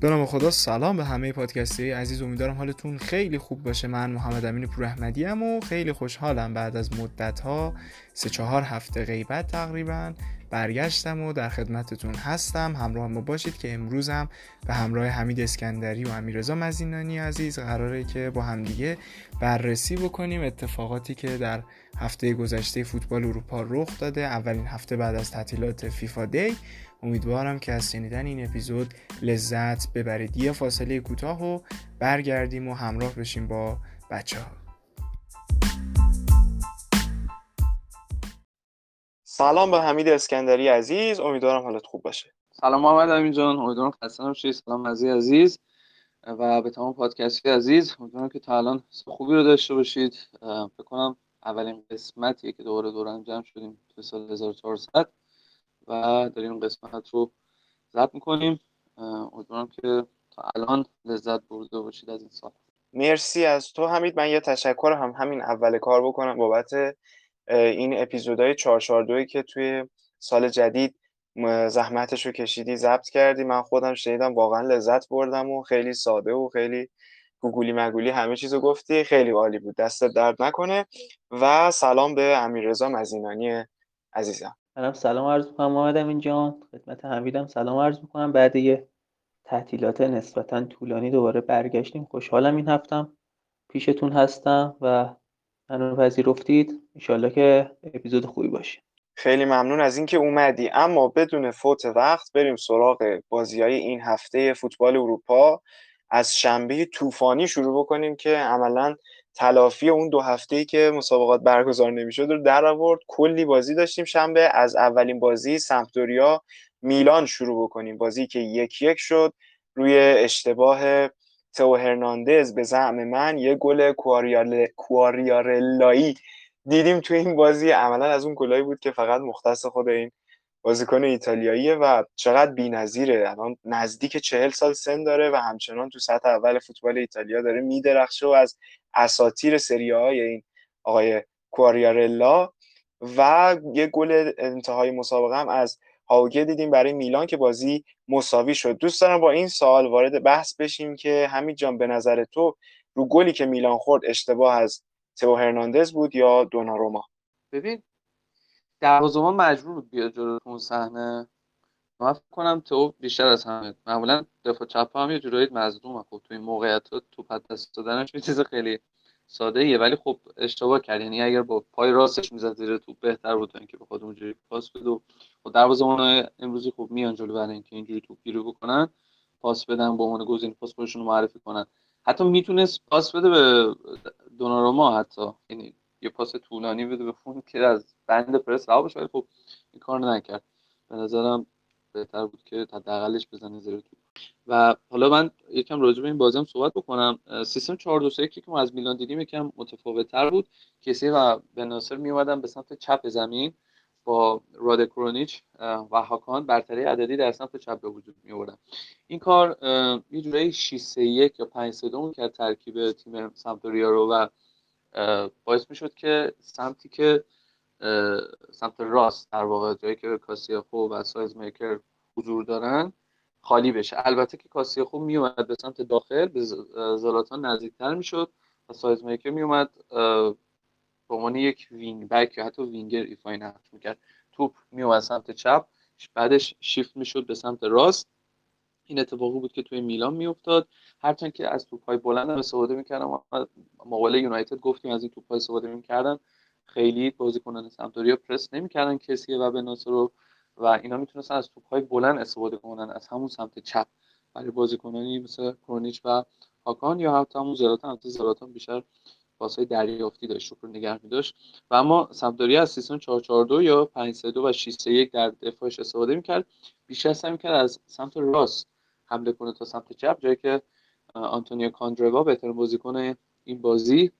به نام خدا سلام به همه پادکستی عزیز امیدوارم حالتون خیلی خوب باشه. من محمد امین پور احمدی و خیلی خوشحالم بعد از مدت ها سه چهار هفته غیبت تقریبا برگشتم و در خدمتتون هستم. همراه ما باشید که امروزم به همراه حمید اسکندری و امیرزا مزینانی عزیز قراره که با همدیگه بررسی بکنیم اتفاقاتی که در هفته گذشته فوتبال اروپا رخ داده. اولین هفته بعد از تعطیلات فیفا دی امیدوارم که از شنیدن این اپیزود لذت ببرید. یه فاصله کوتاه و برگردیم و همراه بشیم با بچه ها سلام به حمید اسکندری عزیز. امیدوارم حالت خوب باشه. سلام محمد امین جان. امیدوارم خسته نباشید سلام عزیز عزیز. و به تمام پادکستی عزیز امیدوارم که تا الان خوبی رو داشته باشید. فکر کنم اولین قسمتیه که دوباره دور جمع شدیم. تو سال 1400 و داریم قسمت رو ضبط می‌کنیم. امیدوارم که تا الان لذت برده باشید از این سال. مرسی از تو حمید. من یه تشکر هم همین اول کار بکنم بابت این اپیزودهای 442 که توی سال جدید زحمتش رو کشیدی ضبط کردی. من خودم شنیدم واقعا لذت بردم و خیلی ساده و خیلی گوگولی مگولی همه چیزو گفتی. خیلی عالی بود. دست درد نکنه. و سلام به امیررضا مزینانی عزیزم. منم سلام عرض می‌کنم محمد امین جان. خدمت حمیدم. سلام عرض می‌کنم. بعد یه تعطیلات نسبتا طولانی دوباره برگشتیم. خوشحالم این هفتم. پیشتون هستم و منو پذیرفتید. انشالله که اپیزود خوبی باشه. خیلی ممنون از اینکه اومدی. اما بدون فوت وقت بریم سراغ بازی های این هفته فوتبال اروپا. از شنبه طوفانی شروع بکنیم که عملا تلافی اون دو هفته ای که مسابقات برگزار نمی‌شد رو در آورد. کلی بازی داشتیم شنبه. از اولین بازی سمپدوریا میلان شروع بکنیم. بازی که یک یک شد. روی اشتباه تو هرناندز به زعم من یه گل کواریارلایی دیدیم تو این بازی. عملا از اون گلایی بود که فقط مختص خود این بازیکن ایتالیاییه و چقدر بی‌نظیره. الان نزدیک چهل سال سن داره و همچنان تو سطح اول فوتبال ایتالیا داره میدرخشه و از اساتیر سری های این آقای کواریارلا و یه گل انتهای مسابقه هم از هاوگه دیدیم برای میلان که بازی مساوی شد. دوست دارم با این سوال وارد بحث بشیم که همین جان به نظر تو رو گلی که میلان خورد اشتباه از تو هرناندز بود یا دوناروما؟ ببین دروازه‌بان مجبور بود بیاد جلو اون صحنه. من فکر کنم تو بیشتر از همه. معمولا دفاع چپ هم یه جورایی مظلومه خب تو این موقعیت تو پد دست دادنش یه چیز خیلی ساده ایه. ولی خب اشتباه کرد. یعنی اگر با پای راستش می‌زد زیر توپ بهتر بود اینکه بخواد اونجوری پاس بده. و خب دروازه‌بان امروزی خب میان جلو برای اینکه اینجوری توپ گیری بکنن. پاس بدن به عنوان گزینه پاس خودشون معرفی کنن. حتی می‌تونست پاس بده به دوناروما حتی. یعنی یه پاس طولانی بده به فون که از بند پرس رها بشه ولی خب این کار نکرد. به نظرم بهتر بود که حداقلش بزنه زیر توپ. و حالا من یکم راجع به این بازی هم صحبت بکنم. سیستم 4 2 3 که ما از میلان دیدیم یکم متفاوت تر بود. کسی و بناصر می اومدن به سمت چپ زمین با راد کرونیچ و هاکان. برتری عددی در سمت چپ به وجود می آوردن این کار یه جورایی 6 3 1 یا 5 3 2 که ترکیب تیم سمپدوریا رو و باعث می شد که سمتی که سمت راست در واقع جایی که کاسیافو و سایز میکر حضور دارن خالی بشه. البته که کاستیخو میومد به سمت داخل به زلاتان نزدیکتر می‌شد و سالمیکرز میومد به عنوان یک wing back یا حتی وینگر ایفای نقش می‌کرد. توپ میومد سمت چپ بعدش شیفت می‌شد به سمت راست. این اتفاقی بود که توی میلان میافتاد. هرچند که از توپ های بلند هم استفاده می‌کردم مقابل یونایتد گفتیم از این توپ های استفاده می‌کردن. خیلی بازیکنان سمپدوریا پرس نمی‌کردن کسی و به رو و اینا می‌تونستن از توپ های بلند استفاده کنن از همون سمت چپ. برای بازیکنانی مثل کرونیچ و هاکان یا حتی همون زلاتان حتی زلاتان بیشتر پاسهای دریافتی داشت رو نگه می داشت و اما سمپدوریا از سیستم 442 یا 532 و 631 در دفاعش استفاده می‌کرد. بیشتر سعی می‌کرد از سمت راست حمله کنه تا سمت چپ جایی که آنتونیو کاندروا بهترین بازیکن این بازی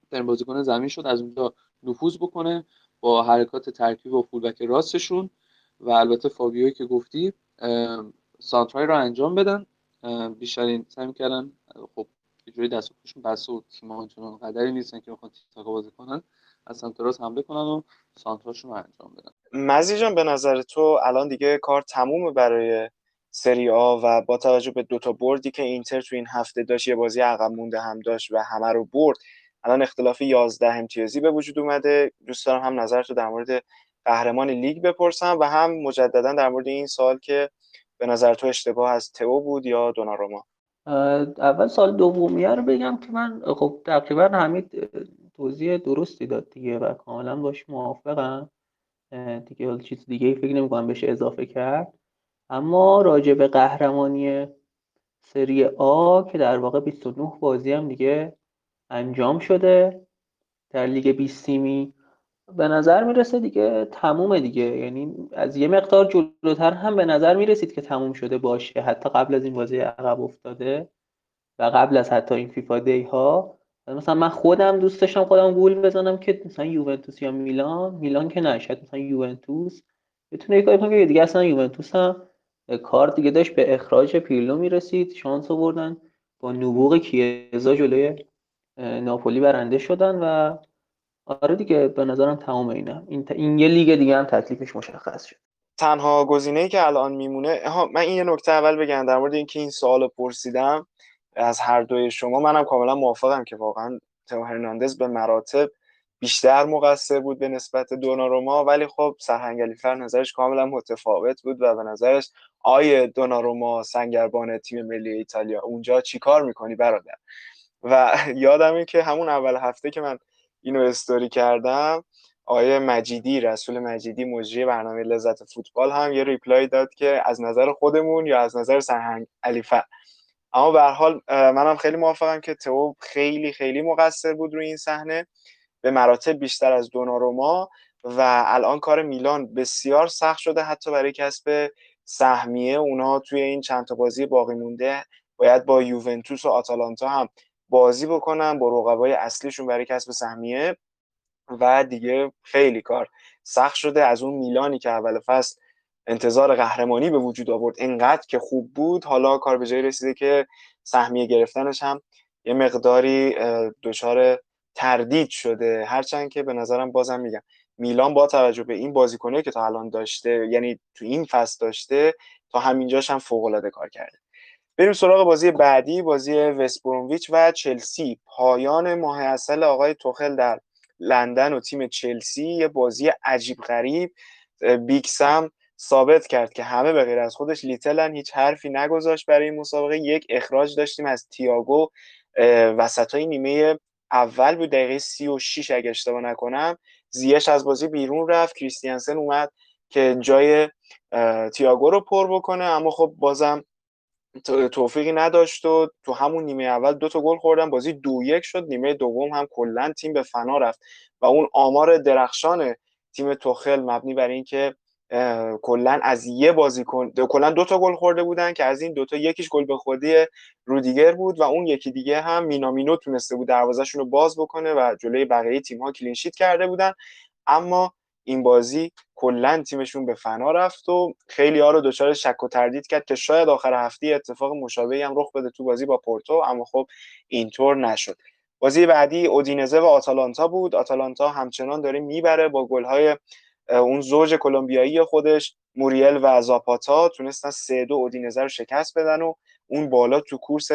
بهترین بازیکن زمین شد از اونجا نفوذ بکنه با حرکات ترکیب و فولبک راستشون. و البته فابیوی که گفتی سانترای رو انجام بدن. بیشترین سعی می‌کردن خب جوری دست و پاشون بسته و تیم آنچنان قدری نیستن که بخوان تیک بازی کنن از سمت راست حمله کنن و سانتراشون رو انجام بدن. مزی جان به نظر تو الان دیگه کار تمومه برای سری آ و با توجه به دوتا بردی که اینتر تو این هفته داشت یه بازی عقب مونده هم داشت و همه رو برد. الان اختلاف 11 امتیازی به وجود اومده. دوست دارم هم نظر تو در مورد قهرمان لیگ بپرسم و هم مجددا در مورد این سال که به نظر تو اشتباه از تئو بود یا دوناروما؟ اول سال دومیه رو بگم که من خب تقریبا حمید توضیح درستی داد دیگه و کاملا باش موافقم. دیگه چیز دیگه فکر نمی‌کنم بشه اضافه کرد. اما راجع به قهرمانی سری آ که در واقع 29 بازی هم دیگه انجام شده در لیگ 20 تیمی به نظر می‌رسه دیگه تمومه دیگه. یعنی از یه مقدار جلوتر هم به نظر می‌رسید که تموم شده باشه حتی قبل از این بازی عقب افتاده و قبل از حتی این فیفا دی ها مثلا من خودم دوست داشتم خودم گول بزنم که مثلا یوونتوس یا میلان. میلان که نشد مثلا یوونتوس. بتونه یه کاری کنه که دیگه اصلا یوونتوس هم کار دیگه داشت به اخراج پیرلو می‌رسید. شانس آوردن. با نبوغ کیزا جلوی ناپولی برنده شدن و آره دیگه به نظرم تمام اینا. این, این یه لیگ دیگه هم تکلیفش مشخص شد. تنها گزینه که الان میمونه ها من این یه نکته اول بگم در مورد اینکه این سوال پرسیدم از هر دوی شما. منم کاملا موافقم که واقعا تو هرناندز به مراتب بیشتر مقصر بود به نسبت دوناروما ولی خب سرهنگ فر نظرش کاملا متفاوت بود و به نظرش آیه دوناروما سنگربان تیم ملی ایتالیا اونجا چیکار می‌کنی برادر؟ و یادمه که همون اول هفته که من اینو استوری کردم آیه مجیدی رسول مجیدی مجری برنامه لذت فوتبال هم یه ریپلای داد که از نظر خودمون یا از نظر سرهنگ علیفر اما به حال منم خیلی موافقم که تو خیلی خیلی مقصر بود روی این صحنه. به مراتب بیشتر از دوناروما و الان کار میلان بسیار سخت شده حتی برای کسب سهمیه اونها توی این چند تا بازی باقی مونده باید با یوونتوس و آتالانتا هم بازی بکنن با رقبای اصلیشون برای کسب سهمیه. و دیگه خیلی کار سخت شده. از اون میلانی که اول فصل انتظار قهرمانی به وجود آورد اینقدر که خوب بود. حالا کار به جایی رسیده که سهمیه گرفتنش هم یه مقداری دچار تردید شده. هرچند که به نظرم بازم میگم میلان با توجه به این بازیکنه که تا الان داشته یعنی تو این فصل داشته تا همینجاش هم فوق العاده کار کرده. بریم سراغ بازی بعدی بازی وستبرومویچ و چلسی. پایان ماه اصل آقای توخل در لندن و تیم چلسی یه بازی عجیب غریب بیکسم ثابت کرد که همه به غیر از خودش لیتلن هیچ حرفی نگذاشت برای این مسابقه. یک اخراج داشتیم از تییاگو وسط های نیمه اول بود دقیقه سی و شیش اگه اشتباه نکنم. زیش از بازی بیرون رفت. کریستیانسن اومد که جای تییاگو رو پر بکنه. اما خب بازم توفیقی نداشت و تو همون نیمه اول دو تا گل خوردن. بازی دو یک شد. نیمه دوم هم کلا تیم به فنا رفت. و اون آمار درخشان تیم توخل مبنی بر اینکه کلا از یه بازیکن کلا دو تا گل خورده بودن که از این دوتا یکیش گل به خودی رودیگر بود و اون یکی دیگه هم مینامینو تونسته بود دروازهشون رو باز بکنه و جلوی بقیه تیم ها کلینشیت کرده بودن. اما این بازی کلا تیمشون به فنا رفت و خیلی ها رو دچار شک و تردید کرد که شاید آخر هفته اتفاق مشابهی هم رخ بده تو بازی با پورتو اما خب اینطور نشد. بازی بعدی اودینزه و آتالانتا بود. آتالانتا همچنان داره می‌بره با گل‌های اون زوج کلمبیایی خودش موریل و زاپاتا تونستن سه دو اودینزه رو شکست بدن و اون بالا تو کورس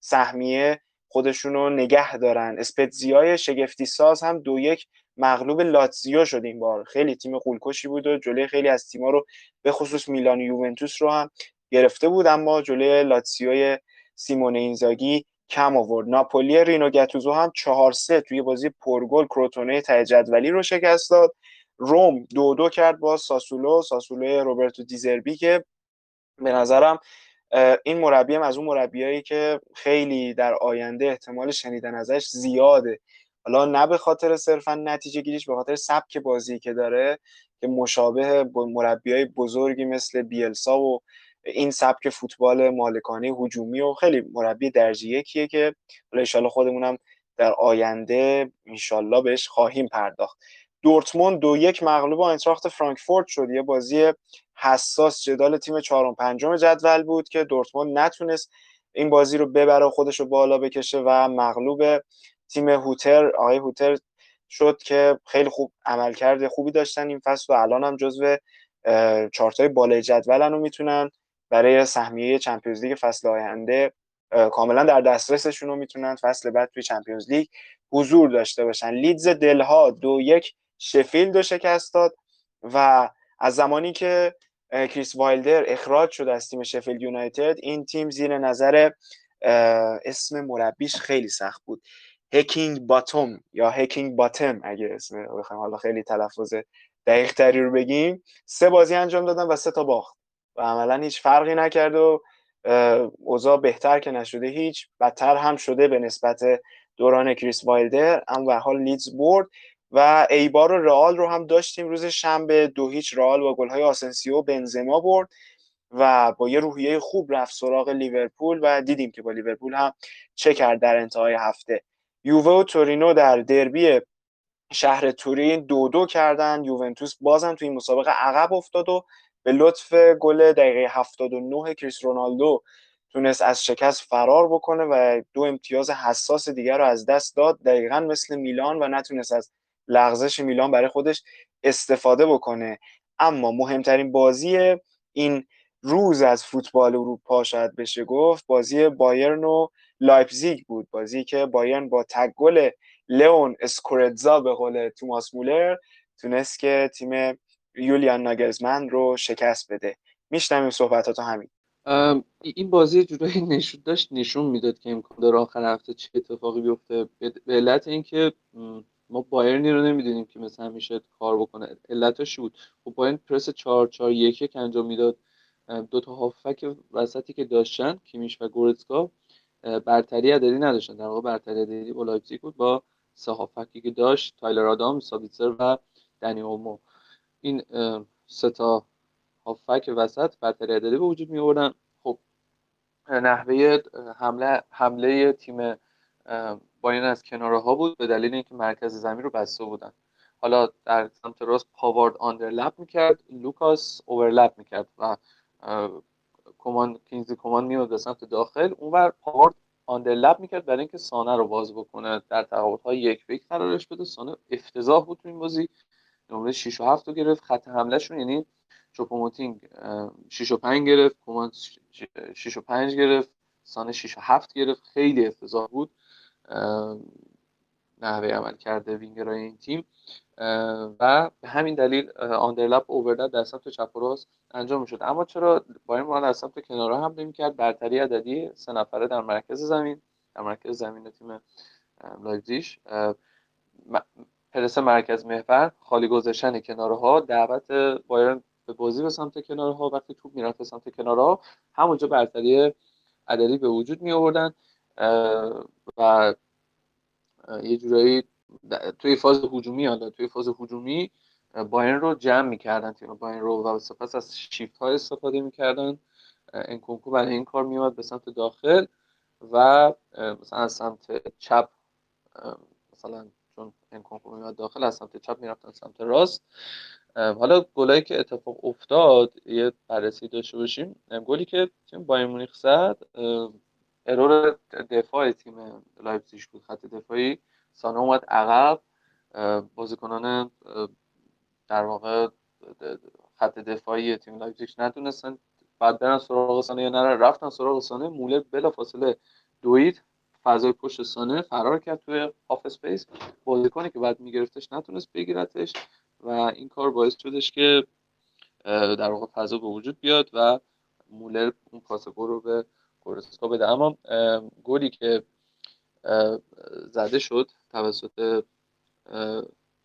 سهمیه خودشون رو نگه دارن. اسپتزیای شگفتی ساز هم دو یک مغلوب لاتزیو شد این بار. خیلی تیم قولکشی بود و جلوی خیلی از تیم‌ها رو به خصوص میلان یوونتوس رو هم گرفته بود اما جلوی لاتزیوی سیمون اینزاگی کم آورد. ناپولی رینو گتوزو هم 4 3 توی بازی پرگل کروتونه ته رو شکست داد. روم دو دو کرد با ساسولو. ساسولو روبرتو دیزربی که به نظرم این مربی هم از اون مربیایی که خیلی در آینده احتمال شنیدن ازش زیاده. حالا نه به خاطر صرفا نتیجه گیریش به خاطر سبک بازی که داره که مشابه مربی های بزرگی مثل بیلسا و این سبک فوتبال مالکانه هجومی و خیلی مربی درجه یکیه که حالا خودمونم در آینده انشالله بهش خواهیم پرداخت. دورتموند دو یک مغلوب آینتراخت فرانکفورت شد. یه بازی حساس جدال تیم چهارم پنجم جدول بود که دورتموند نتونست این بازی رو ببره و خودش رو بالا بکشه و مغلوب تیم هوتر آقای هوتر شد که خیلی خوب عمل کرده خوبی داشتن این فصل و الان هم جزو چارتای بالای جدولن و می‌تونن برای سهمیه چمپیونز لیگ فصل آینده کاملا در دسترسشون رو می‌تونن فصل بعد توی چمپیونز لیگ حضور داشته باشن. لیدز دلها دو یک شفیلد رو شکست داد و از زمانی که کریس وایلدر اخراج شد از تیم شفیلد یونایتد این تیم زیر نظر اسم مربیش خیلی سخت بود. هکینگ باتوم یا هکینگ باتم اگه اسم بخوایم حالا خیلی تلفظ دقیق تری رو بگیم سه بازی انجام دادن و سه تا باخت و عملا هیچ فرقی نکرد و اوضاع بهتر که نشده هیچ بدتر هم شده به نسبت دوران کریس وایلدر. اما به حال لیدز برد. و ایبار و رئال رو هم داشتیم روز شنبه. دو هیچ رئال با گل‌های آسنسیو بنزما برد و با یه روحیه خوب رفت سراغ لیورپول و دیدیم که با لیورپول هم چه کرد در انتهای هفته. یووه و تورینو در دربی شهر تورین دو دو کردن. یوونتوس بازم توی این مسابقه عقب افتاد و به لطف گل دقیقه 79 کریس رونالدو تونست از شکست فرار بکنه و دو امتیاز حساس دیگر رو از دست داد. دقیقا مثل میلان و نتونست از لغزش میلان برای خودش استفاده بکنه. اما مهمترین بازی این روز از فوتبال اروپا شاید بشه گفت بازی بایرن و لایپزیگ بود. بازی که بایرن با تک گل لئون گورتسکا به قول توماس مولر تونست که تیم یولیان ناگلزمن رو شکست بده. میشنویم صحبتات همین. این بازی جورایی نشون داشت نشون می‌داد که امکان داره آخر هفته چه اتفاقی بیفته. به علت اینکه ما بایرنی رو نمی‌دونیم که مثل همیشه کار بکنه. علتش بود؟ خب بایرن پرس 4 4 1 که انجام می‌داد دو تا هافک وسطی که داشتن کیمیش و گورتسکا برتری عددی نداشتن. در واقع برتری عددی با لایپزیگ بود با سه هافکی که داشت تایلر آدامز سابیتسر و دنی اولمو این سه تا هافک وسط برتری عددی به وجود می آوردن خب نحوه حمله حمله تیم بایرن از کناره ها بود به دلیل اینکه مرکز زمین رو بسته بودن. حالا در سمت راست پاوارد underlap می‌کرد لوکاس overlap می‌کرد و کمان کینگزلی کمان میاد به سمت داخل. اونور پاوارد underlap می‌کرد برای اینکه سانه رو باز بکنه. در تقابل های یک به یک قرارش بده. سانه افتضاح بود تو این بازی. نمره 6 و 7 رو گرفت. خط حملهشون یعنی چوپوموتینگ 6 و 5 گرفت. کمان 6 و 5 گرفت. سانه 6 و 7 گرفت. خیلی افتضاح بود. نحوه عمل کرده وینگرای این تیم. و به همین دلیل underlap overlap در سمت چپ و راست انجام می‌شد اما چرا بایرن از سمت کنارها هم نمی‌کرد برتری عددی سه نفره در مرکز زمین در مرکز زمین تیم لایپزیگ. پرس مرکز محور خالی گذاشتن کنارها دعوت بایرن به بازی به سمت کنارها وقتی توپ می‌رفت به سمت کنارها همونجا برتری عددی به وجود می آوردن و یه جورایی توی فاز هجومی حالا توی فاز هجومی بایرن رو جمع می‌کردن تیم بایرن رو و سپس از شیفت های استفاده می‌کردن. انکونکو برای این کار میومد به سمت داخل و مثلا از سمت چپ مثلا چون انکونکو میومد داخل از سمت چپ می‌رفتن سمت راست. حالا گلایی که اتفاق افتاد یه بررسی داشته باشیم. گلی که تیم بایرن مونیخ زد error دفاع تیم لایپزیگ بود خط دفاعی. سانه اومد عقب. بازیکنان در واقع خط دفاعی تیم لایپزیگ نتونستن باید برن سراغ سانه یا نره رفتن سراغ سانه مولر بلا فاصله دوید. فضای پشت سانه فرار کرد توی half space بازیکنی که باید میگرفتش نتونست بگیرتش و این کار باعث شدش که در واقع فضا به وجود بیاد و مولر اون پاس رو به گورتسکا بده. اما گلی که زده شد توسط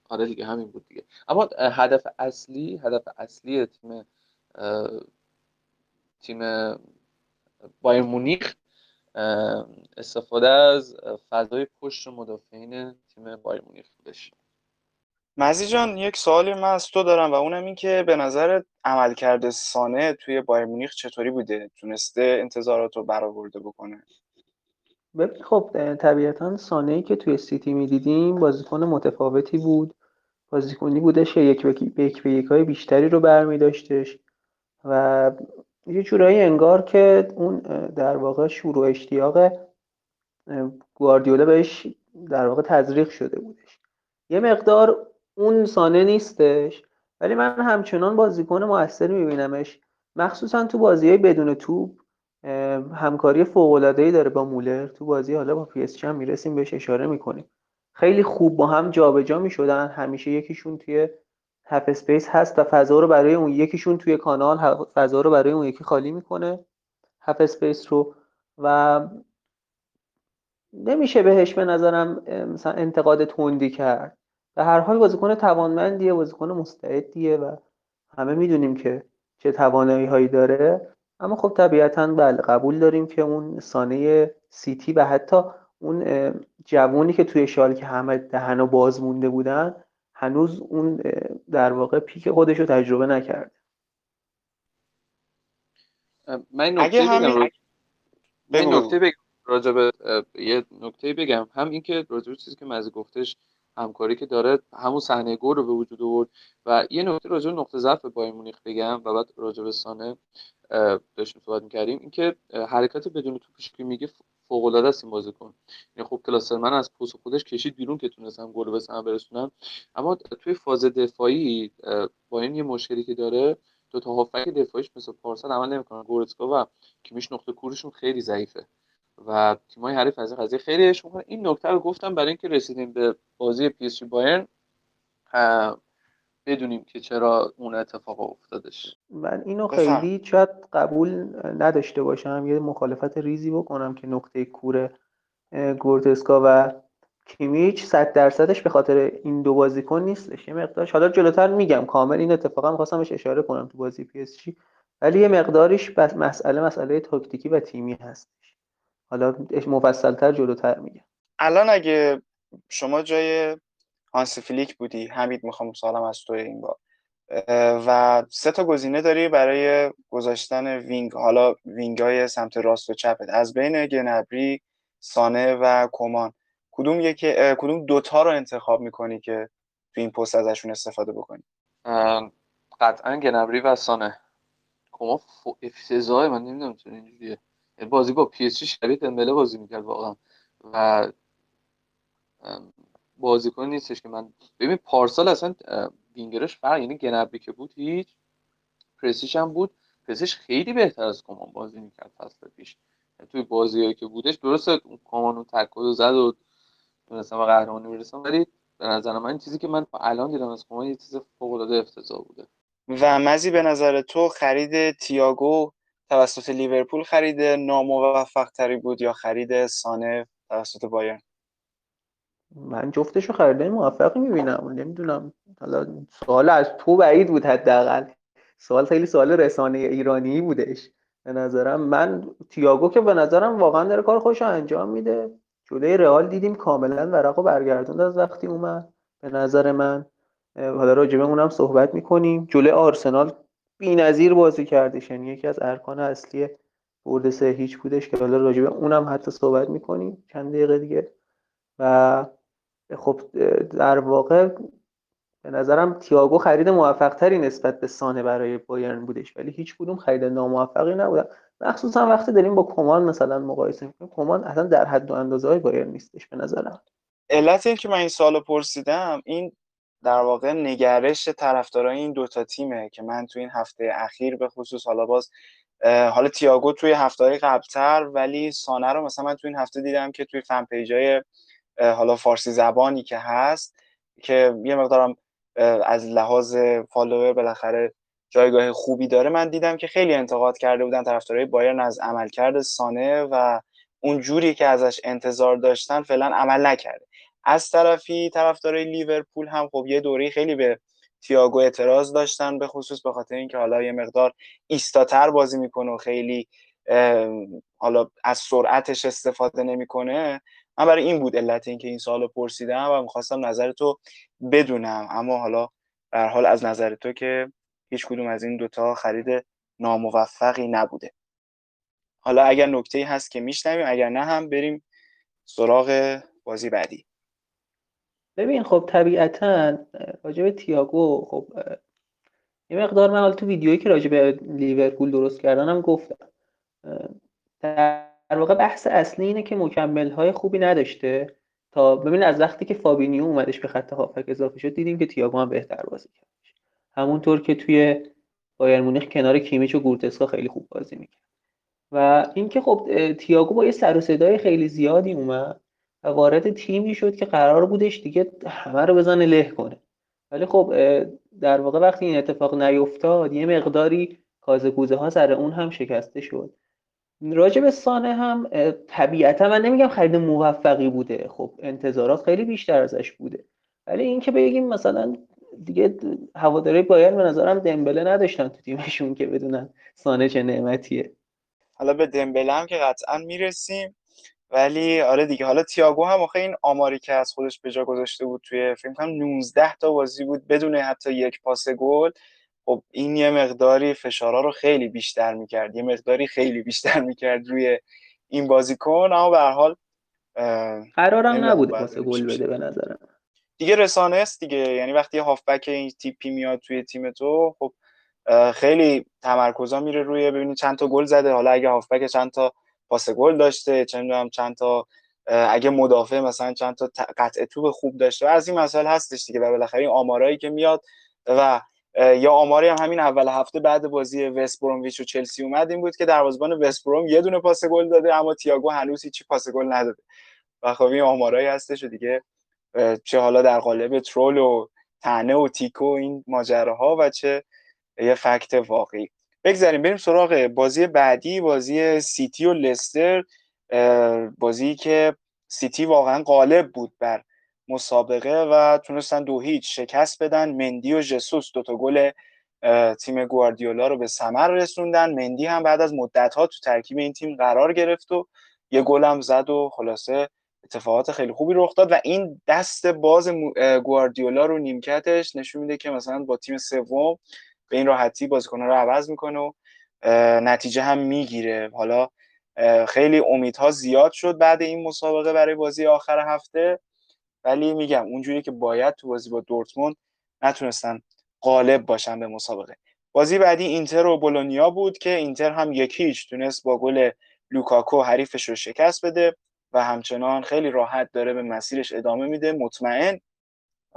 آره دیگه همین بود دیگه. اما هدف اصلی هدف اصلی تیم تیم بایر مونیخ استفاده از فضای پشت مدافعین تیم بایر مونیخ بودش مزی جان یک سوالی من از تو دارم و اونم این که به نظر عملکرد سانه توی بایر مونیخ چطوری بوده؟ تونسته انتظارات رو برآورده بکنه؟ ببین خب طبیعتا سانه ای که توی سیتی می‌دیدیم بازیکن متفاوتی بود. بازیکنی بودش که یک به یک به یک های بیشتری رو برمی داشتش و یه جورایی انگار که اون در واقع شروع اشتیاق گواردیولا بهش در واقع تزریق شده بودش. یه مقدار اون سانه نیستش. ولی من همچنان بازیکن موثری میبینمش. مخصوصا تو بازی های بدون توپ همکاری فوق العاده داره با مولر. تو بازی حالا با پی اس هم می‌رسیم بهش اشاره می‌کنیم. خیلی خوب با هم جابجا می‌شدن. همیشه یکیشون توی half space هست و فضا رو برای اون یکیشون توی کانال فضا رو برای اون یکی خالی می‌کنه half space رو. و نمیشه بهش به نظرم مثلا انتقاد تندی کرد. به هر حال بازیکن توانمندیه بازیکن مستعدیه و همه می‌دونیم که چه توانایی هایی داره. اما خب طبیعتا بله قبول داریم که اون سانه سیتی و حتی اون جوونی که توی شال که همه دهن و باز مونده بودن هنوز اون در واقع پیک خودش رو تجربه نکرده. من نکته بگم من نکته بگم راجب یه نکته بگم. هم اینکه راجب چیزی که مزه گفتش همکاری که داره همون صحنه گل رو به وجود آورد. و یه نکته راجع نقطه ضعف بایر مونیخ بگم و بعد راجع به سانه داشتیم صحبت می‌کردیم. اینکه حرکت بدون توپش که میگه فوق العاده است این بازیکن. یعنی خب کلوسترمن از پست خودش کشید بیرون که تونستن گل به ثمر برسونن. اما توی فاز دفاعی بایرن یه مشکلی که داره دو تا هافبک دفاعیش مثل پارسال عمل نمی‌کنن. گورتسکا و کیمیش نقطه کورشون خیلی ضعیفه. و تیمای حریف از این قضیه خیلی عشق این نکته رو گفتم برای اینکه رسیدیم به بازی پی اس جی بایرن. بدونیم که چرا اون اتفاق افتادش. من اینو خیلی شاید قبول نداشته باشم. یه مخالفت ریزی بکنم که نقطه کور گورتسکا و کیمیچ صد درصدش به خاطر این دو بازیکن نیستش. یه مقدارش حالا جلوتر میگم کامل این اتفاقا می‌خواستم بهش اشاره کنم تو بازی پی اس جی ولی یه مقداریش بس مسئله مسئله تاکتیکی و تیمی هستش. حالا مفصلتر جلوتر میگم. الان اگه شما جای هانس فلیک بودی حمید می‌خوام سوالم از تو این بار. و سه تا گزینه داری برای گذاشتن وینگ. حالا وینگ های سمت راست و چپت. از بین گنابری سانه و کمان کدوم یکی کدوم دوتا رو انتخاب می‌کنی که تو این پست ازشون استفاده بکنی؟ قطعا گنابری و سانه. کمان افتضاحه من نمی‌دونم چرا اینجوریه. بازی با پی اس شبیه دمبله بازی می‌کرد واقعا. و بازیکن نیستش که من ببین پارسال اصلا وینگرش فرق یعنی گنبی که بود هیچ پرسیش هم بود. پرسیش خیلی بهتر از کمان بازی می‌کرد فصل پیش. یعنی توی بازیهایی که بودش درسته کمان اون تکل زد و مثلا به قهرمانی برسم ولی به نظر من چیزی که من الان دیدم از کمان یه چیز فوق العاده افتضاح بوده. و مزی به نظر تو خرید تییاگو توسط لیورپول خرید ناموفق تری بود یا خرید سانه توسط بایرن؟ من جفتشو خریده موفقی می‌بینم. نمی‌دونم. حالا سوال از تو بعید بود حداقل. سوال خیلی سوال رسانه ایرانی بودش. به نظرم من تییاگو که به نظرم واقعا داره کار خوش انجام میده. جلوی رئال دیدیم کاملا ورقو برگردوند از وقتی اومد. به نظر من حالا راجبه اونم صحبت می‌کنیم. جلوی آرسنال بی‌نظیر بازی کردش یعنی یکی از ارکان اصلی برد سه هیچ بودش که حالا راجبه اونم حتی صحبت می‌کنیم چند دقیقه دیگه. و خب در واقع به نظرم تییاگو خرید موفق تری نسبت به سانه برای بایرن بودش. ولی هیچ کدوم خرید ناموفقی نبودن. مخصوصا وقتی داریم با کمان مثلا مقایسه می‌کنیم کمان اصلا در حد و اندازه های بایرن نیستش به نظرم. علت این که من این سالو پرسیدم این در واقع نگرش طرفدارای این دوتا تیمه که من تو این هفته اخیر به خصوص حالا باز حالا تییاگو توی هفته های قبلتر ولی سانه رو مثلا من تو این هفته دیدم که توی فن پیجای حالا فارسی زبانی که هست که یه مقدارم از لحاظ فالوور بالاخره جایگاه خوبی داره من دیدم که خیلی انتقاد کرده بودن طرفدارای بایرن از عملکرد سانه و اون جوری که ازش انتظار داشتن فعلا عمل نکرده. از طرفی طرفدارای لیورپول هم خب یه دوره خیلی به تییاگو اعتراض داشتن به خصوص به خاطر اینکه حالا یه مقدار ایستاتر بازی می‌کنه و خیلی حالا از سرعتش استفاده نمی‌کنه. من برای این بود علت اینکه این سوالو پرسیدم و می‌خواستم نظر تو بدونم. اما حالا در حال از نظر تو که هیچ کدوم از این دوتا خرید ناموفقی نبوده. حالا اگر نکته هست که میشنویم اگر نه هم بریم سراغ بازی بعدی. ببین خب طبیعتا راجب تییاگو خب یه مقدار من تو ویدیویی که راجب لیورپول درست کردنم گفتم. در واقع بحث اصلی اینه که مکمل های خوبی نداشته. تا ببین از وقتی که فابینیو اومدش به خط هافک اضافه شد دیدیم که تییاگو هم بهتر بازی کرد همونطور که توی بایر مونیخ کنار کیمیچ و گورتسکا خیلی خوب بازی می‌کرد. و اینکه خب تییاگو با یه سر و صدای خیلی زیادی اومد. و وارد تیمی شد که قرار بودش دیگه همه رو بزنه له کنه. ولی خب در واقع وقتی این اتفاق نیفتاد یه مقداری کازه کوزه ها سر اون هم شکسته شد. راجع به سانه هم طبیعتا من نمیگم خرید موفقی بوده. خب انتظارات خیلی بیشتر ازش بوده. ولی اینکه بگیم مثلا دیگه هواداری بایر به نظرم دمبله نداشتن تو تیمشون که بدونن سانه چه نعمتیه. حالا به دمبله هم که قطعا می‌رسیم. ولی آره دیگه حالا تییاگو هم آخه این آماری که از خودش به جا گذاشته بود توی فیلم کنم 19 تا بازی بود بدون حتی یک پاس گل. خب این یه مقداری فشارها رو خیلی بیشتر می‌کرد یه مقداری خیلی بیشتر می‌کرد روی این بازیکن اما به هر حال قرارم نبود پاس گل بده به نظرم. دیگه رسانه است دیگه یعنی وقتی هافبک این تیپی میاد توی تیم تو خب خیلی تمرکزا میره روی ببینید چند تا گل زده. حالا اگه هافبک چند تا پاس گل داشته چند هم چند تا اگه مدافع مثلا چند تا قطع توپ خوب داشته. و از این مسائل هستش دیگه و بالاخره این آمارایی که میاد و یا آماری هم همین اول هفته بعد بازی وست برومویچ و چلسی اومد این بود که دروازه‌بان وست بروم یه دونه پاس گل داده اما تییاگو هنوز هیچی پاس گل نداده. و خب این آمارایی هستش و دیگه چه حالا در قالب ترول و تنه و تیکو این ماجراها و چه یه فکت واقعی. بگذاریم بریم سراغ بازی بعدی بازی سیتی و لستر بازی که سیتی واقعا غالب بود بر مسابقه و تونستن دو هیچ شکست بدن. مندی و جسوس دوتا گل تیم گواردیولا رو به ثمر رسوندن. مندی هم بعد از مدت ها تو ترکیب این تیم قرار گرفت و یه گل هم زد و خلاصه اتفاقات خیلی خوبی رخ داد. و این دست باز گواردیولا رو نیمکتش نشون میده که مثلا با تیم سوم به این راحتی بازیکن‌ها رو عوض می‌کنه و نتیجه هم می‌گیره. حالا خیلی امیدها زیاد شد بعد این مسابقه برای بازی آخر هفته. ولی میگم اونجوری که باید تو بازی با دورتموند نتونستن غالب باشن به مسابقه. بازی بعدی اینتر و بولونیا بود که اینتر هم یکیش تونست با گل لوکاکو حریفش رو شکست بده و همچنان خیلی راحت داره به مسیرش ادامه میده مطمئن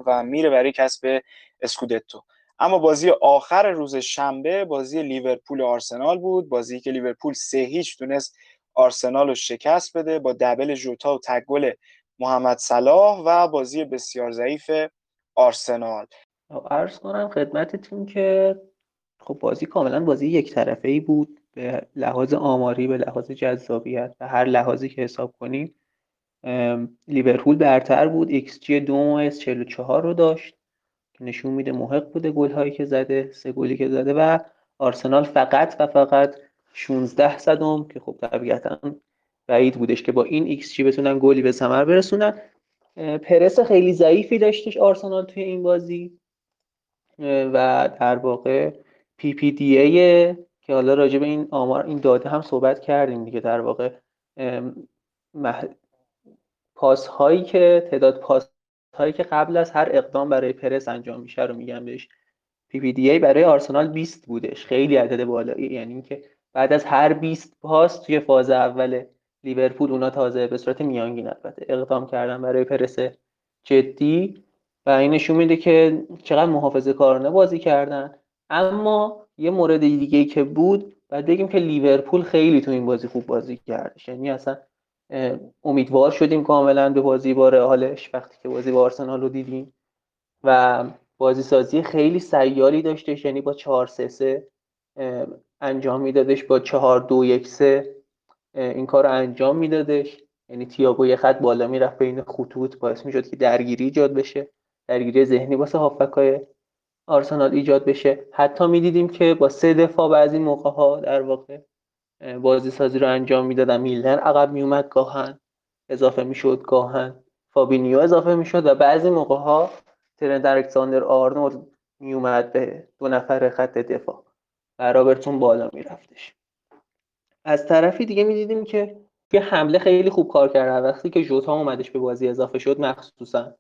و میره برای کسب اسکودتو. اما بازی آخر روز شنبه بازی لیورپول آرسنال بود. بازی که لیورپول سه هیچ تونست آرسنال رو شکست بده با دبل جوتا و تگل محمد صلاح و بازی بسیار ضعیف آرسنال. عرض کنم خدمتتون که خب بازی کاملا بازی یک طرفه ای بود. به لحاظ آماری به لحاظ جذابیت و هر لحاظی که حساب کنیم لیورپول برتر بود. ایکس جی دو 44 رو داشت. نشون میده محق بوده گل هایی که زده سه گلی که زده و آرسنال فقط و فقط 16 صدم که خب طبیعتا بعید بودش که با این ایکس جی بتونن گلی به ثمر برسونن. پرس خیلی ضعیفی داشتش آرسنال توی این بازی. و در واقع PPDA که حالا راجع به این آمار این داده هم صحبت کردیم دیگه. در واقع مح... پاس هایی که تعداد پاس هایی که قبل از هر اقدام برای پرس انجام میشه رو میگم بهش. PPDA برای آرسنال 20 بودش خیلی عدد بالایی. یعنی اینکه بعد از هر 20 پاس توی فاز اول لیورپول اونا تازه به صورت میانگین البته اقدام کردن برای پرس جدی. و این نشون میده که چقدر محافظه کارانه بازی کردن. اما یه مورد دیگه که بود بعد بگیم که لیورپول خیلی تو این بازی خوب بازی کرد یعنی اصلا امیدوار شدیم کاملا به بازی با رئالش وقتی که بازی با آرسنال رو دیدیم. و بازی سازی خیلی سیالی داشتش یعنی با 4 3 3 انجام میدادش با 4 2 1 3 این کار رو انجام میدادش. یعنی تییاگو یه خط بالا می‌رفت بین خطوط باعث می‌شد که درگیری ایجاد بشه درگیری ذهنی واسه هافبکای آرسنال ایجاد بشه. حتی می‌دیدیم که با سه دفاع بعضی موقع ها در واقع بازی سازی رو انجام می‌دادن میلنر عقب میومد گاهن اضافه می‌شد گاهن. فابینیو اضافه می‌شد و بعضی موقع ها ترنت الکساندر آرنولد میومد به دو نفر خط دفاع و رابرتسون بالا میرفتش. از طرفی دیگه می‌دیدیم که یه حمله خیلی خوب کار کرد. وقتی که جوتا اومدش به بازی اضافه شد مخصوصا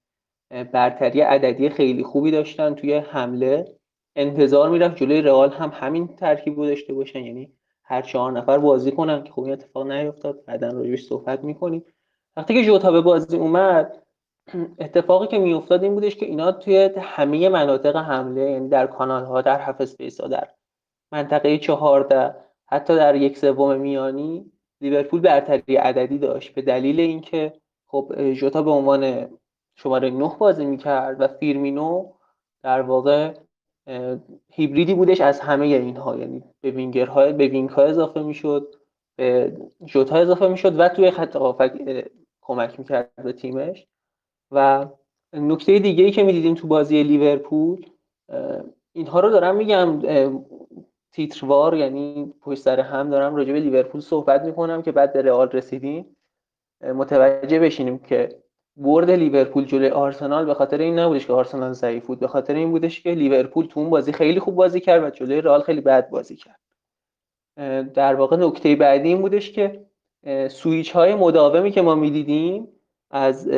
برتری عددی خیلی خوبی داشتن توی حمله. انتظار می‌رفت جلوی رئال هم همین ترکیب رو باشن. یعنی هر چهار نفر بازی کنن که خوب این اتفاق نیفتاد بعدا راجبش صحبت می‌کنیم. وقتی که جوتا به بازی اومد اتفاقی که میافتاد این بودش که اینا توی همه مناطق حمله یعنی در کانال ها در هف اسپیس ها در منطقه چهارده حتی در یک سوم میانی لیورپول برتری عددی داشت. به دلیل اینکه خب ژوتا به عنوان شماره نه بازی می‌کرد و فیرمینو در واقع هیبریدی بودش از همه اینها. یعنی به وینگرها به wing ها اضافه می‌شد به ژوتا اضافه می‌شد و توی خط کمک می‌کرد به تیمش. و نکته دیگه ای که می‌دیدیم تو بازی لیورپول اینها رو دارم میگم تیتروار یعنی پشت سر هم دارم راجع به لیورپول صحبت می‌کنم که بعد به رئال رسیدیم. متوجه بشینیم که برد لیورپول جلوی آرسنال به خاطر این نبودش که آرسنال ضعیف بود. به خاطر این بودش که لیورپول تو اون بازی خیلی خوب بازی کرد و جلوی رئال خیلی بد بازی کرد. در واقع نکته بعدی این بودش که سویچ های مداومی که ما می‌دیدیم از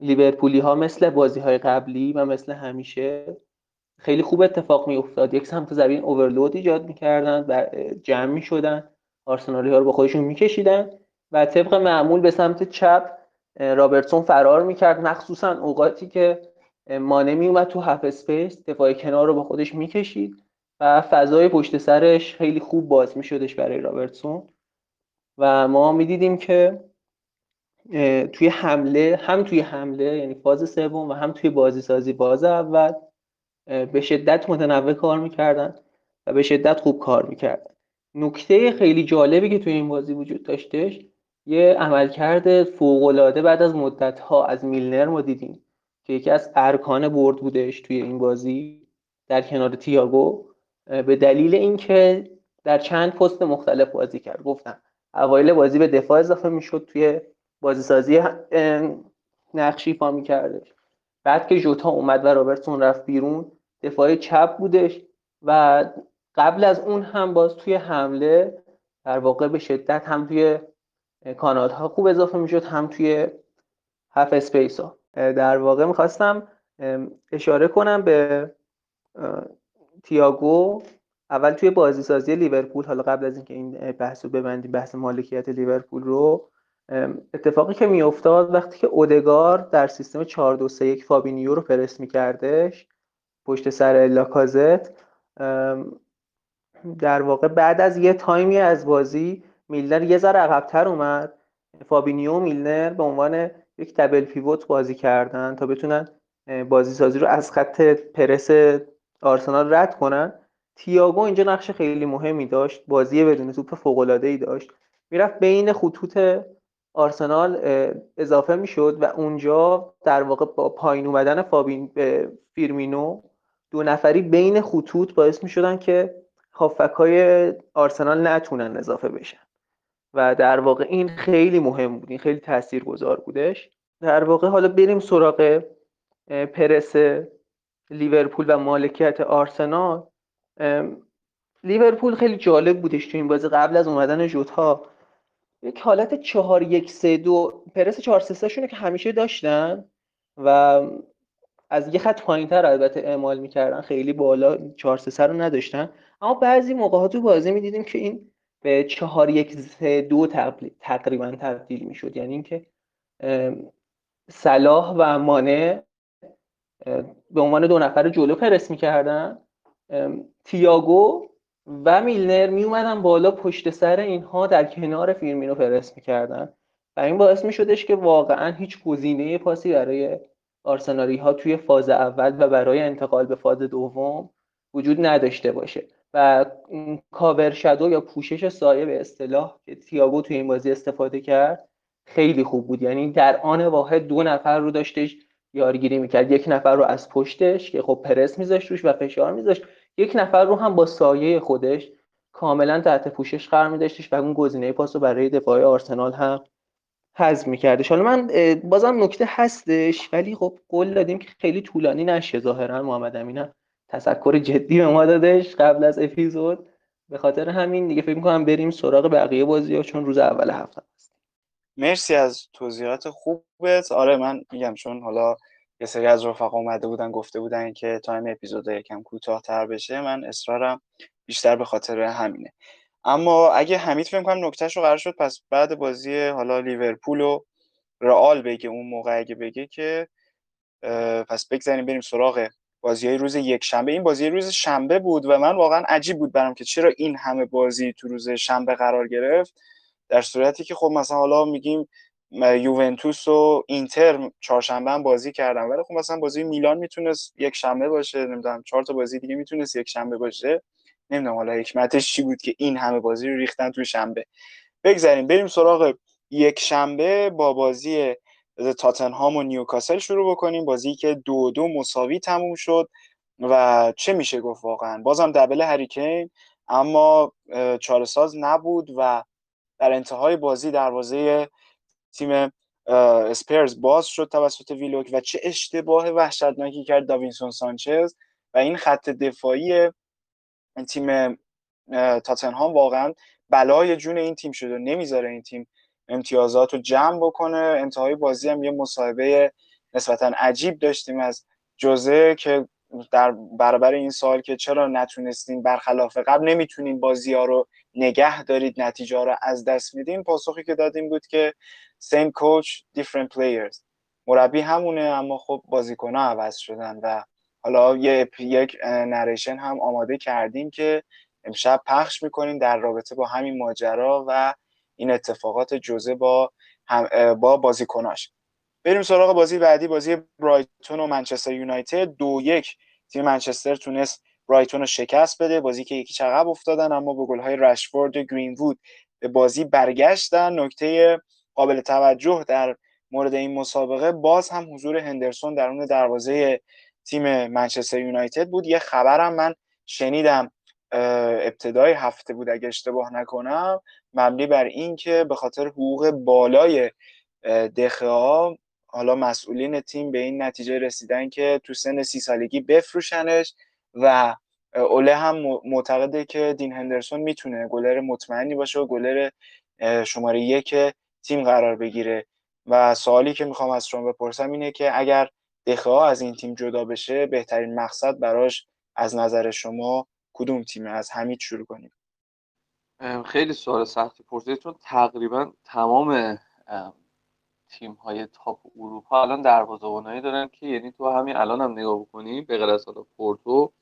لیورپولی ها مثل بازی های قبلی و مثل همیشه خیلی خوب اتفاق می افتاد یک سمت زمین overload ایجاد می‌کردن و جمع می شدن آرسنالی ها رو با خودشون میکشیدن و طبق معمول به سمت چپ رابرتسون فرار می‌کرد. مخصوصا اوقاتی که مانه میومد تو half space دفاع کنار رو با خودش می‌کشید و فضای پشت سرش خیلی خوب باز میشدش برای رابرتسون. و ما می‌دیدیم که توی حمله هم توی حمله یعنی فاز سوم و هم توی بازی سازی باز اول به شدت متنوع کار می‌کردن و به شدت خوب کار می‌کردن. نکته خیلی جالبی که توی این بازی وجود داشتش یه عملکرد فوقالعاده بعد از مدت ها از میلنر ما دیدیم که یکی از ارکان برد بودش توی این بازی در کنار تییاگو به دلیل اینکه در چند پست مختلف بازی کرد. گفتم اوایل بازی به دفاع اضافه می‌شد توی بازی سازی نقش ایفا میکردش. بعد که ژوتا اومد و رابرتسون رفت بیرون دفاع چپ بودش و قبل از اون هم باز توی حمله در واقع به شدت هم توی کانال ها خوب اضافه می‌شد هم توی half space ها در واقع می‌خواستم اشاره کنم به تیاگو اول توی بازی سازی لیورپول حالا قبل از اینکه این بحث رو ببندیم بحث مالکیت لیورپول رو اتفاقی که میافتاد وقتی که اودگارد در سیستم 4 2 3 1 فابینیو رو پرس میکردش پشت سر لاکازت در واقع بعد از یه تایمی از بازی میلنر یه ذره عقبتر اومد. فابینیو و میلنر به عنوان یک دبل پیوت بازی کردن تا بتونن بازی سازی رو از خط پرس آرسنال رد کنن. تییاگو اینجا نقش خیلی مهمی داشت. بازی بدون توپ فوق العاده ای داشت. می‌رفت بین خطوط آرسنال اضافه می‌شد و اونجا در واقع با پایین اومدن فابین فیرمینو دو نفری بین خطوط باعث می‌شدن که هافک های آرسنال نتونن اضافه بشن. و در واقع این خیلی مهم بود این خیلی تاثیرگذار بودش. در واقع حالا بریم سراغ پرس لیورپول و مالکیت آرسنال. لیورپول خیلی جالب بودش تو این بازی. قبل از اومدن ژوتا یک حالت چهار یک سه دو پرس چهار سه شونه که همیشه داشتن و از یه خط پایین تر البته اعمال می‌کردن. خیلی بالا چهار سه رو نداشتن. اما بعضی موقع تو بازی می‌دیدیم که این به چهار یک سه دو تقریبا تبدیل می‌شد. یعنی اینکه صلاح و مانه به عنوان دو نفر جلو پرس می‌کردن. تیاگو و میلنر می اومدن بالا پشت سر اینها در کنار فیرمینو پرس می‌کردن. و این باعث می شدش که واقعا هیچ گزینه پاسی برای آرسنالی ها توی فاز اول و برای انتقال به فاز دوم وجود نداشته باشه. و کاور شدو یا پوشش سایه به اصطلاح که تییاگو توی این بازی استفاده کرد خیلی خوب بود. یعنی در آن واحد دو نفر رو داشتش یارگیری می‌کرد. یک نفر رو از پشتش که خب پرس میذاشت روش و فشار میذاشت یک نفر رو هم با سایه خودش کاملا تحت پوشش قرار میداشتش و اون گزینه پاس رو برای دفاع آرسنال هم حذف میکردش. حالا من بازم نکته هستش ولی خب قول دادیم که خیلی طولانی نشه ظاهرا محمد امین تذکر جدی به ما دادش قبل از اپیزود. به خاطر همین دیگه فکر می‌کنم بریم سراغ بقیه بازی ها چون روز اول هفته است مرسی از توضیحات خوبت. آره من میگم چون حالا یه سری از رفقا اومده بودن گفته بودن که تایم اپیزود یکم کوتاهتر بشه من اصرارم بیشتر به خاطر همینه. اما اگه حمید فکر کنم نکتهش رو قرار شد پس بعد بازی حالا لیورپول و رئال بگه اون موقع اگه بگه که پس بگذاریم بریم سراغ بازی های روز یک شنبه این بازی روز شنبه بود و من واقعا عجیب بود برام که چرا این همه بازی تو روز شنبه قرار گرفت. در صورتی که خب مثلا حالا میگیم یوونتوس و اینتر چهارشنبه هم بازی کردن. ولی خب مثلا بازی میلان می‌تونست یک شنبه باشه نمی‌دونم چهار تا بازی دیگه می‌تونست یک شنبه باشه. نمی‌دونم حالا حکمتش چی بود که این همه بازی رو ریختن توی شنبه. بگذاریم بریم سراغ یک شنبه با بازی تاتنهام و نیوکاسل شروع بکنیم. بازی که دو دو مساوی تموم شد و چه میشه گفت واقعا؟ بازم دبل هریکین اما چارساز نبود و در انتهای بازی دروازه تیم اسپرز باز شد توسط ویلوک و چه اشتباه وحشتناکی کرد داوینسون سانچز و این خط دفاعی تیم تاتنهام واقعا بلای جون این تیم شده نمی‌ذاره این تیم امتیازات رو جمع بکنه. انتهای بازی هم یه مصاحبه نسبتا عجیب داشتیم از جوزه که در برابر این سال که چرا نتونستین برخلاف قبل نمی‌تونین بازی ها رو نگه دارید نتیجه رو از دست میدین پاسخی که دادیم بود که same coach different players. مربی همونه اما خب بازیکن ها عوض شدن و حالا یک نریشن هم آماده کردیم که امشب پخش می‌کنیم در رابطه با همین ماجرا و این اتفاقات جزه با با بازیکناش. بریم سراغ بازی بعدی بازی برایتون و منچستر یونایتد. دو یک تیم منچستر تونست برایتون رو شکست بده. بازی که یکی چقب افتادن اما با گل‌های رشفورد و گرینوود به بازی برگشتن. نکته قابل توجه در مورد این مسابقه باز هم حضور هندرسون درون دروازه تیم منچستر یونایتد بود. یه خبرم من شنیدم ابتدای هفته بود اگه اشتباه نکنم. مبنی بر این که به خاطر حقوق بالای دخه ها حالا مسئولین تیم به این نتیجه رسیدن که تو سن سی سالگی بفروشنش و اوله هم معتقده که دین هندرسون می‌تونه گلر مطمئنی باشه و گلر شماره یک تیم قرار بگیره. و سوالی که می‌خوام از شما بپرسم اینه که اگر دخه ها از این تیم جدا بشه بهترین مقصد براش از نظر شما کدوم تیمه؟ از حمید شروع کنیم. خیلی سوال سختی پرسید چون تقریبا تمام تیم های تاپ اروپا الان دروازه‌بانایی دارن که یعنی تو همین الان هم نگاه بکنی به غیر از پورتو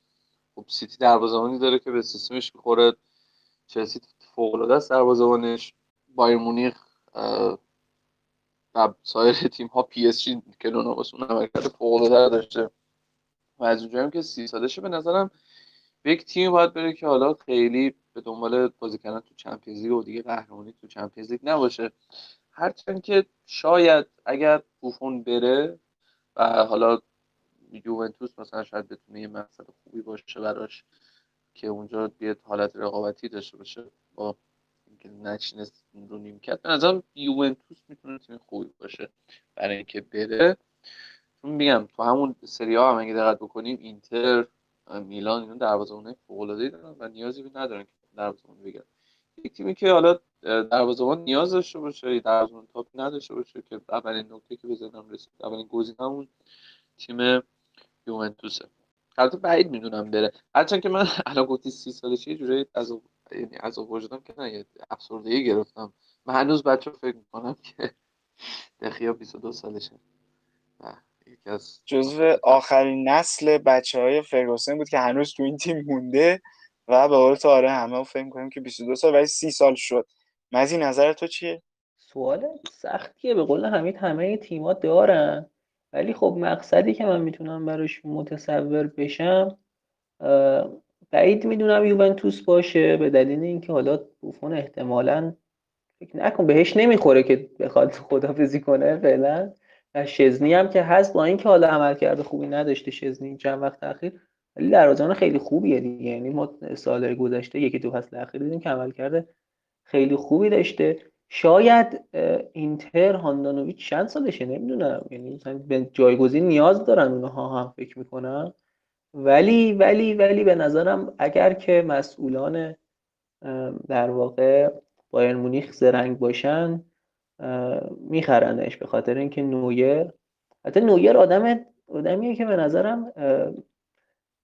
خب سیتی دروازه‌بانی داره که به سیستمش می‌خوره چلسی فوق العاده است دروازه‌بانش بایر مونیخ و سایر تیم ها پی اس جی کیلور ناواس اون عملکرد فوق العاده داشته. و از اونجایی که سی سالشه به نظرم یک تیم باید بره که حالا خیلی به دنبال بازی کردن تو Champions League و دیگه قهرمانی تو Champions League نباشه. هرچند که شاید اگر بوفون بره و حالا یوونتوس مثلا شاید بتونه یه مقصد خوبی باشه براش که اونجا بیاد حالت رقابتی داشته باشه با اینکه نشینست رو نیمکت. به نظرم یوونتوس می‌تونه تیم خوبی باشه برای اینکه بره. چون میگم تو همون سری ها هم اگه دقت بکنیم اینتر میلان اینا دروازه‌بان فوق‌العاده‌ای دارن و نیازی به ندارن که دروازه‌بان بگیرن یک تیمی که حالا دروازه‌بان نیاز داشته باشه دروازه‌بان تاپ نداشته باشه که اولین نکته که بزنم رسید اولین گزینه‌مون تیم یوونتوسه. البته بعید می‌دونم بره. هرچند که من الان گفتی سی سالشه یه جوری از یعنی از وجودم که نه افسردگی گرفتم. من هنوز بچه فکر می‌کنم که دخیا 22 سالشه. یکی از جزو آخرین نسل بچه های فرگوسن بود که هنوز تو این تیم مونده. و به قول تو آره همه فکر می‌کنیم که 22 سال ولی 30 سال شد. مزی نظر تو چیه؟ سوال سختیه. به قول حمید همه تیما دارن. ولی خب مقصدی که من می‌تونم براش متصور بشم بعید می‌دونم یوونتوس باشه. به دلیل اینکه حالا بوفون احتمالا فکر نکن بهش نمی‌خوره که بخواد خدافزی کنه فعلا. و شزنی هم که هست با اینکه حالا عمل کرده خوبی نداشته شزنی چند وقت اخیر ولی دروازه‌بان خیلی خوبیه دیگه. یعنی ما سال گذشته یکی دو فصل اخیر دیدیم که عمل کرده خیلی خوبی داشته. شاید اینتر هاندانویچ چند سالشه؟ نمی‌دونم. یعنی مثلا به جایگزین نیاز دارن اونها هم فکر می‌کنم. ولی ولی ولی به نظرم اگر که مسئولان در واقع بایر مونیخ زرنگ باشن میخرنش به خاطر اینکه نویر حتی نویر آدم آدمیه که به نظرم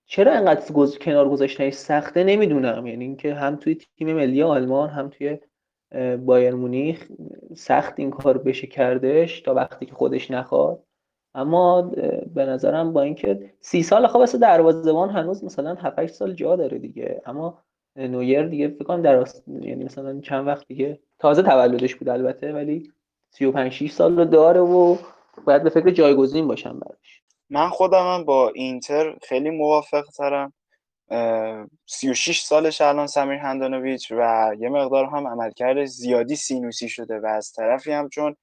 چرا انقدر گز... کنار گذاشتنش سخته؟ نمی‌دونم. یعنی اینکه هم توی تیم ملی آلمان هم توی بایر مونیخ سخت این کار بشه کردش تا وقتی که خودش نخواد. اما به نظرم با اینکه سی سال خب واسه دروازه‌بان هنوز مثلا 7 سال جا داره دیگه. اما نویر دیگه فکر کنم در یعنی مثلا چند وقت دیگه تازه تولدش بود البته ولی 35 6 سال رو داره و باید به فکر جایگزین باشم براش. من خودم با اینتر خیلی موافق ترم 36 سالش الان سمیر هندانویچ و یه مقدار هم عملکرد زیادی سینوسی شده و از طرفی هم چون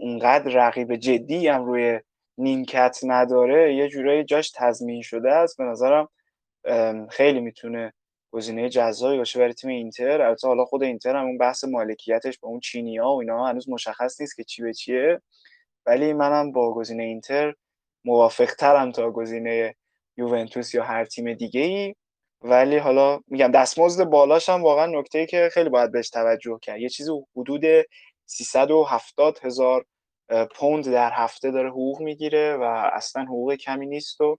اونقدر رقیب جدی هم روی نیمکت نداره یه جورایی جاش تضمین شده است. به نظرم خیلی می‌تونه گزینه جذابی باشه برای تیم اینتر. البته حالا خود اینتر هم اون بحث مالکیتش با اون چینی ها و اینا هنوز مشخص نیست که چی به چیه. ولی منم با گزینه اینتر موافق ترم تا گزینه یوونتوس یا هر تیم دیگه ای ولی حالا میگم دستمزد بالاش هم واقعا نکته که خیلی باید بهش توجه کرد. یه چیزی حدود 370 هزار پوند در هفته داره حقوق می‌گیره و اصلا حقوق کمی نیست و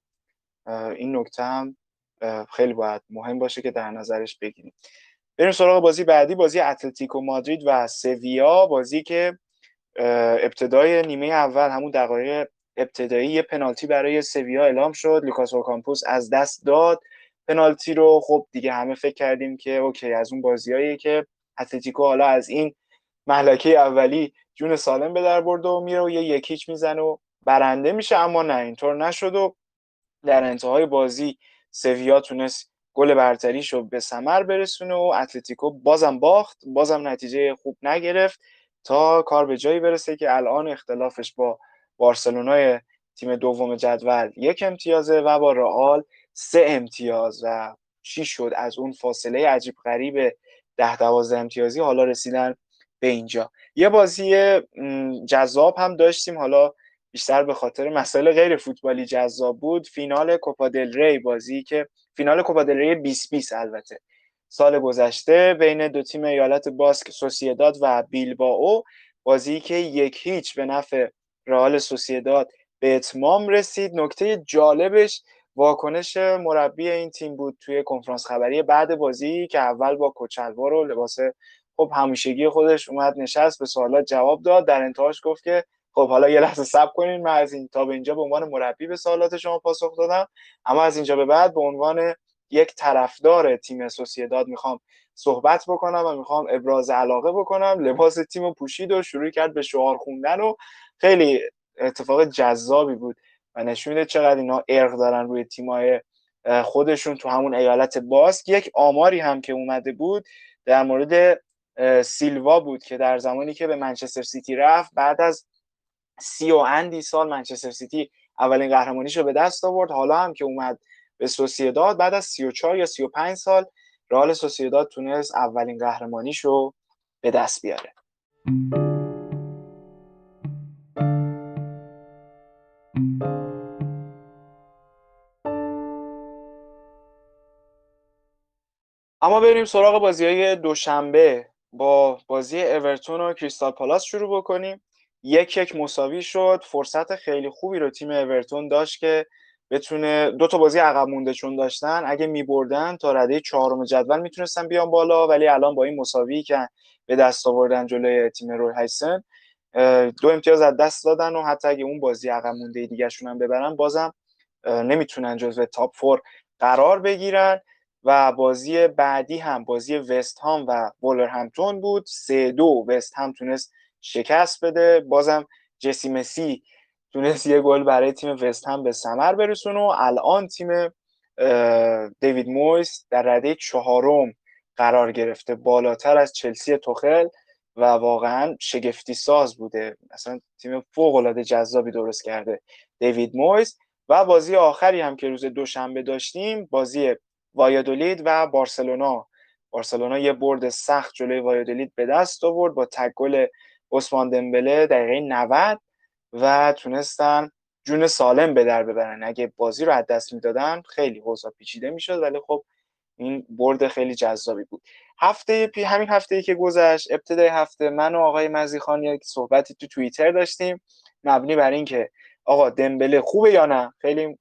این نکته هم خیلی باید مهم باشه که در نظرش بگیریم. بریم سراغ بازی بعدی بازی اتلتیکو مادرید و سویا. بازی که ابتدای نیمه اول همون دقایق ابتدایی یه پنالتی برای سویا اعلام شد لوکاس اوکامپوس از دست داد. پنالتی رو خب دیگه همه فکر کردیم که okay از اون بازیایی که اتلتیکو حالا از این مهلکه اولی جون سالم به در برده و میره و یه یک هیچ می‌زنه و برنده میشه اما نه اینطور نشد و در انتهای بازی سویا تونست گل برتری رو به ثمر برسونه و اتلتیکو بازم باخت بازم نتیجه خوب نگرفت تا کار به جایی برسه که الان اختلافش با بارسلونای تیم دوم جدول یک امتیازه و با رئال سه امتیاز و چی شد از اون فاصله عجیب غریب ده دوازده امتیازی حالا رسیدن به اینجا. یه بازی جذاب هم داشتیم. حالا بیشتر به خاطر مسائل غیر فوتبالی جذاب بود. فینال کوپا دل ری بازی که فینال کوپا دل ری 2020 البته. سال گذشته بین دو تیم ایالت باسک سوسیداد و بیلبائو بازی که یک هیچ به نفع رئال سوسیداد به اتمام رسید. نکته جالبش واکنش مربی این تیم بود توی کنفرانس خبری بعد بازی که اول با کچلوار و لباس خب همیشگی خودش اومد نشست به سوالات جواب داد. در انتهاش گفت که خب حالا یه لحظه صبر کنین من از این تا به اینجا به عنوان مربی به سوالات شما پاسخ دادم. اما از اینجا به بعد به عنوان یک طرفدار تیم سوسیداد می‌خوام صحبت بکنم و می‌خوام ابراز علاقه بکنم. لباس تیم پوشید و شروع کرد به شعار خوندن و خیلی اتفاق جذابی بود و نشون میده چقدر اینا ارق دارن روی تیمای خودشون تو همون ایالت باسک. یک آماری هم که اومده بود در مورد سیلوا بود که در زمانی که به منچستر سیتی رفت بعد از سی و اندی سال منچستر سیتی اولین قهرمانیش رو به دست آورد. حالا هم که اومد به سوسیداد بعد از 34 یا 35 سال رئال سوسیداد تونست اولین قهرمانیش رو به دست بیاره. اما بریم سراغ بازی های دوشنبه. با بازی اورتون و کریستال پالاس شروع بکنیم. یک یک مساوی شد. فرصت خیلی خوبی رو تیم اورتون داشت که بتونه دو تا بازی عقب مونده چون داشتن. اگه میبردن تا رده چهارم جدول می‌تونستن بیان بالا ولی الان با این مساوی که به دست آوردن جلوی تیم روی هایسن دو امتیاز از دست دادن و حتی اگه اون بازی عقب مونده دیگهشون هم ببرن بازم نمی‌تونن جزو تاپ فور قرار بگیرن. و بازی بعدی هم بازی وست هام و همتون بود. سه دو وست هم تونست شکست بده. بازم جسی مسی تونست یه گل برای تیم وست هم به ثمر برسونه و الان تیم دیوید مویس در رده چهارم قرار گرفته. بالاتر از چلسی توخل و واقعا شگفتی ساز بوده. مثلا تیم فوق العاده جذابی درست کرده دیوید مویس. و بازی آخری هم که روز دوشنبه داشتیم بازی وایادولید و بارسلونا. بارسلونا یه برد سخت جلوی وایادولید به دست آورد با تک گل عثمان دمبله دقیقه 90 و تونستن جون سالم به در ببرن. اگه بازی رو از دست می‌دادن خیلی حوضا پیچیده می‌شد ولی خب این برد خیلی جذابی بود. هفته پی همین هفته ای که گذشت ابتدای هفته من و آقای مزیخان یک صحبتی تو توییتر داشتیم. مبنی بر اینکه آقا دمبله خوبه یا نه خیلی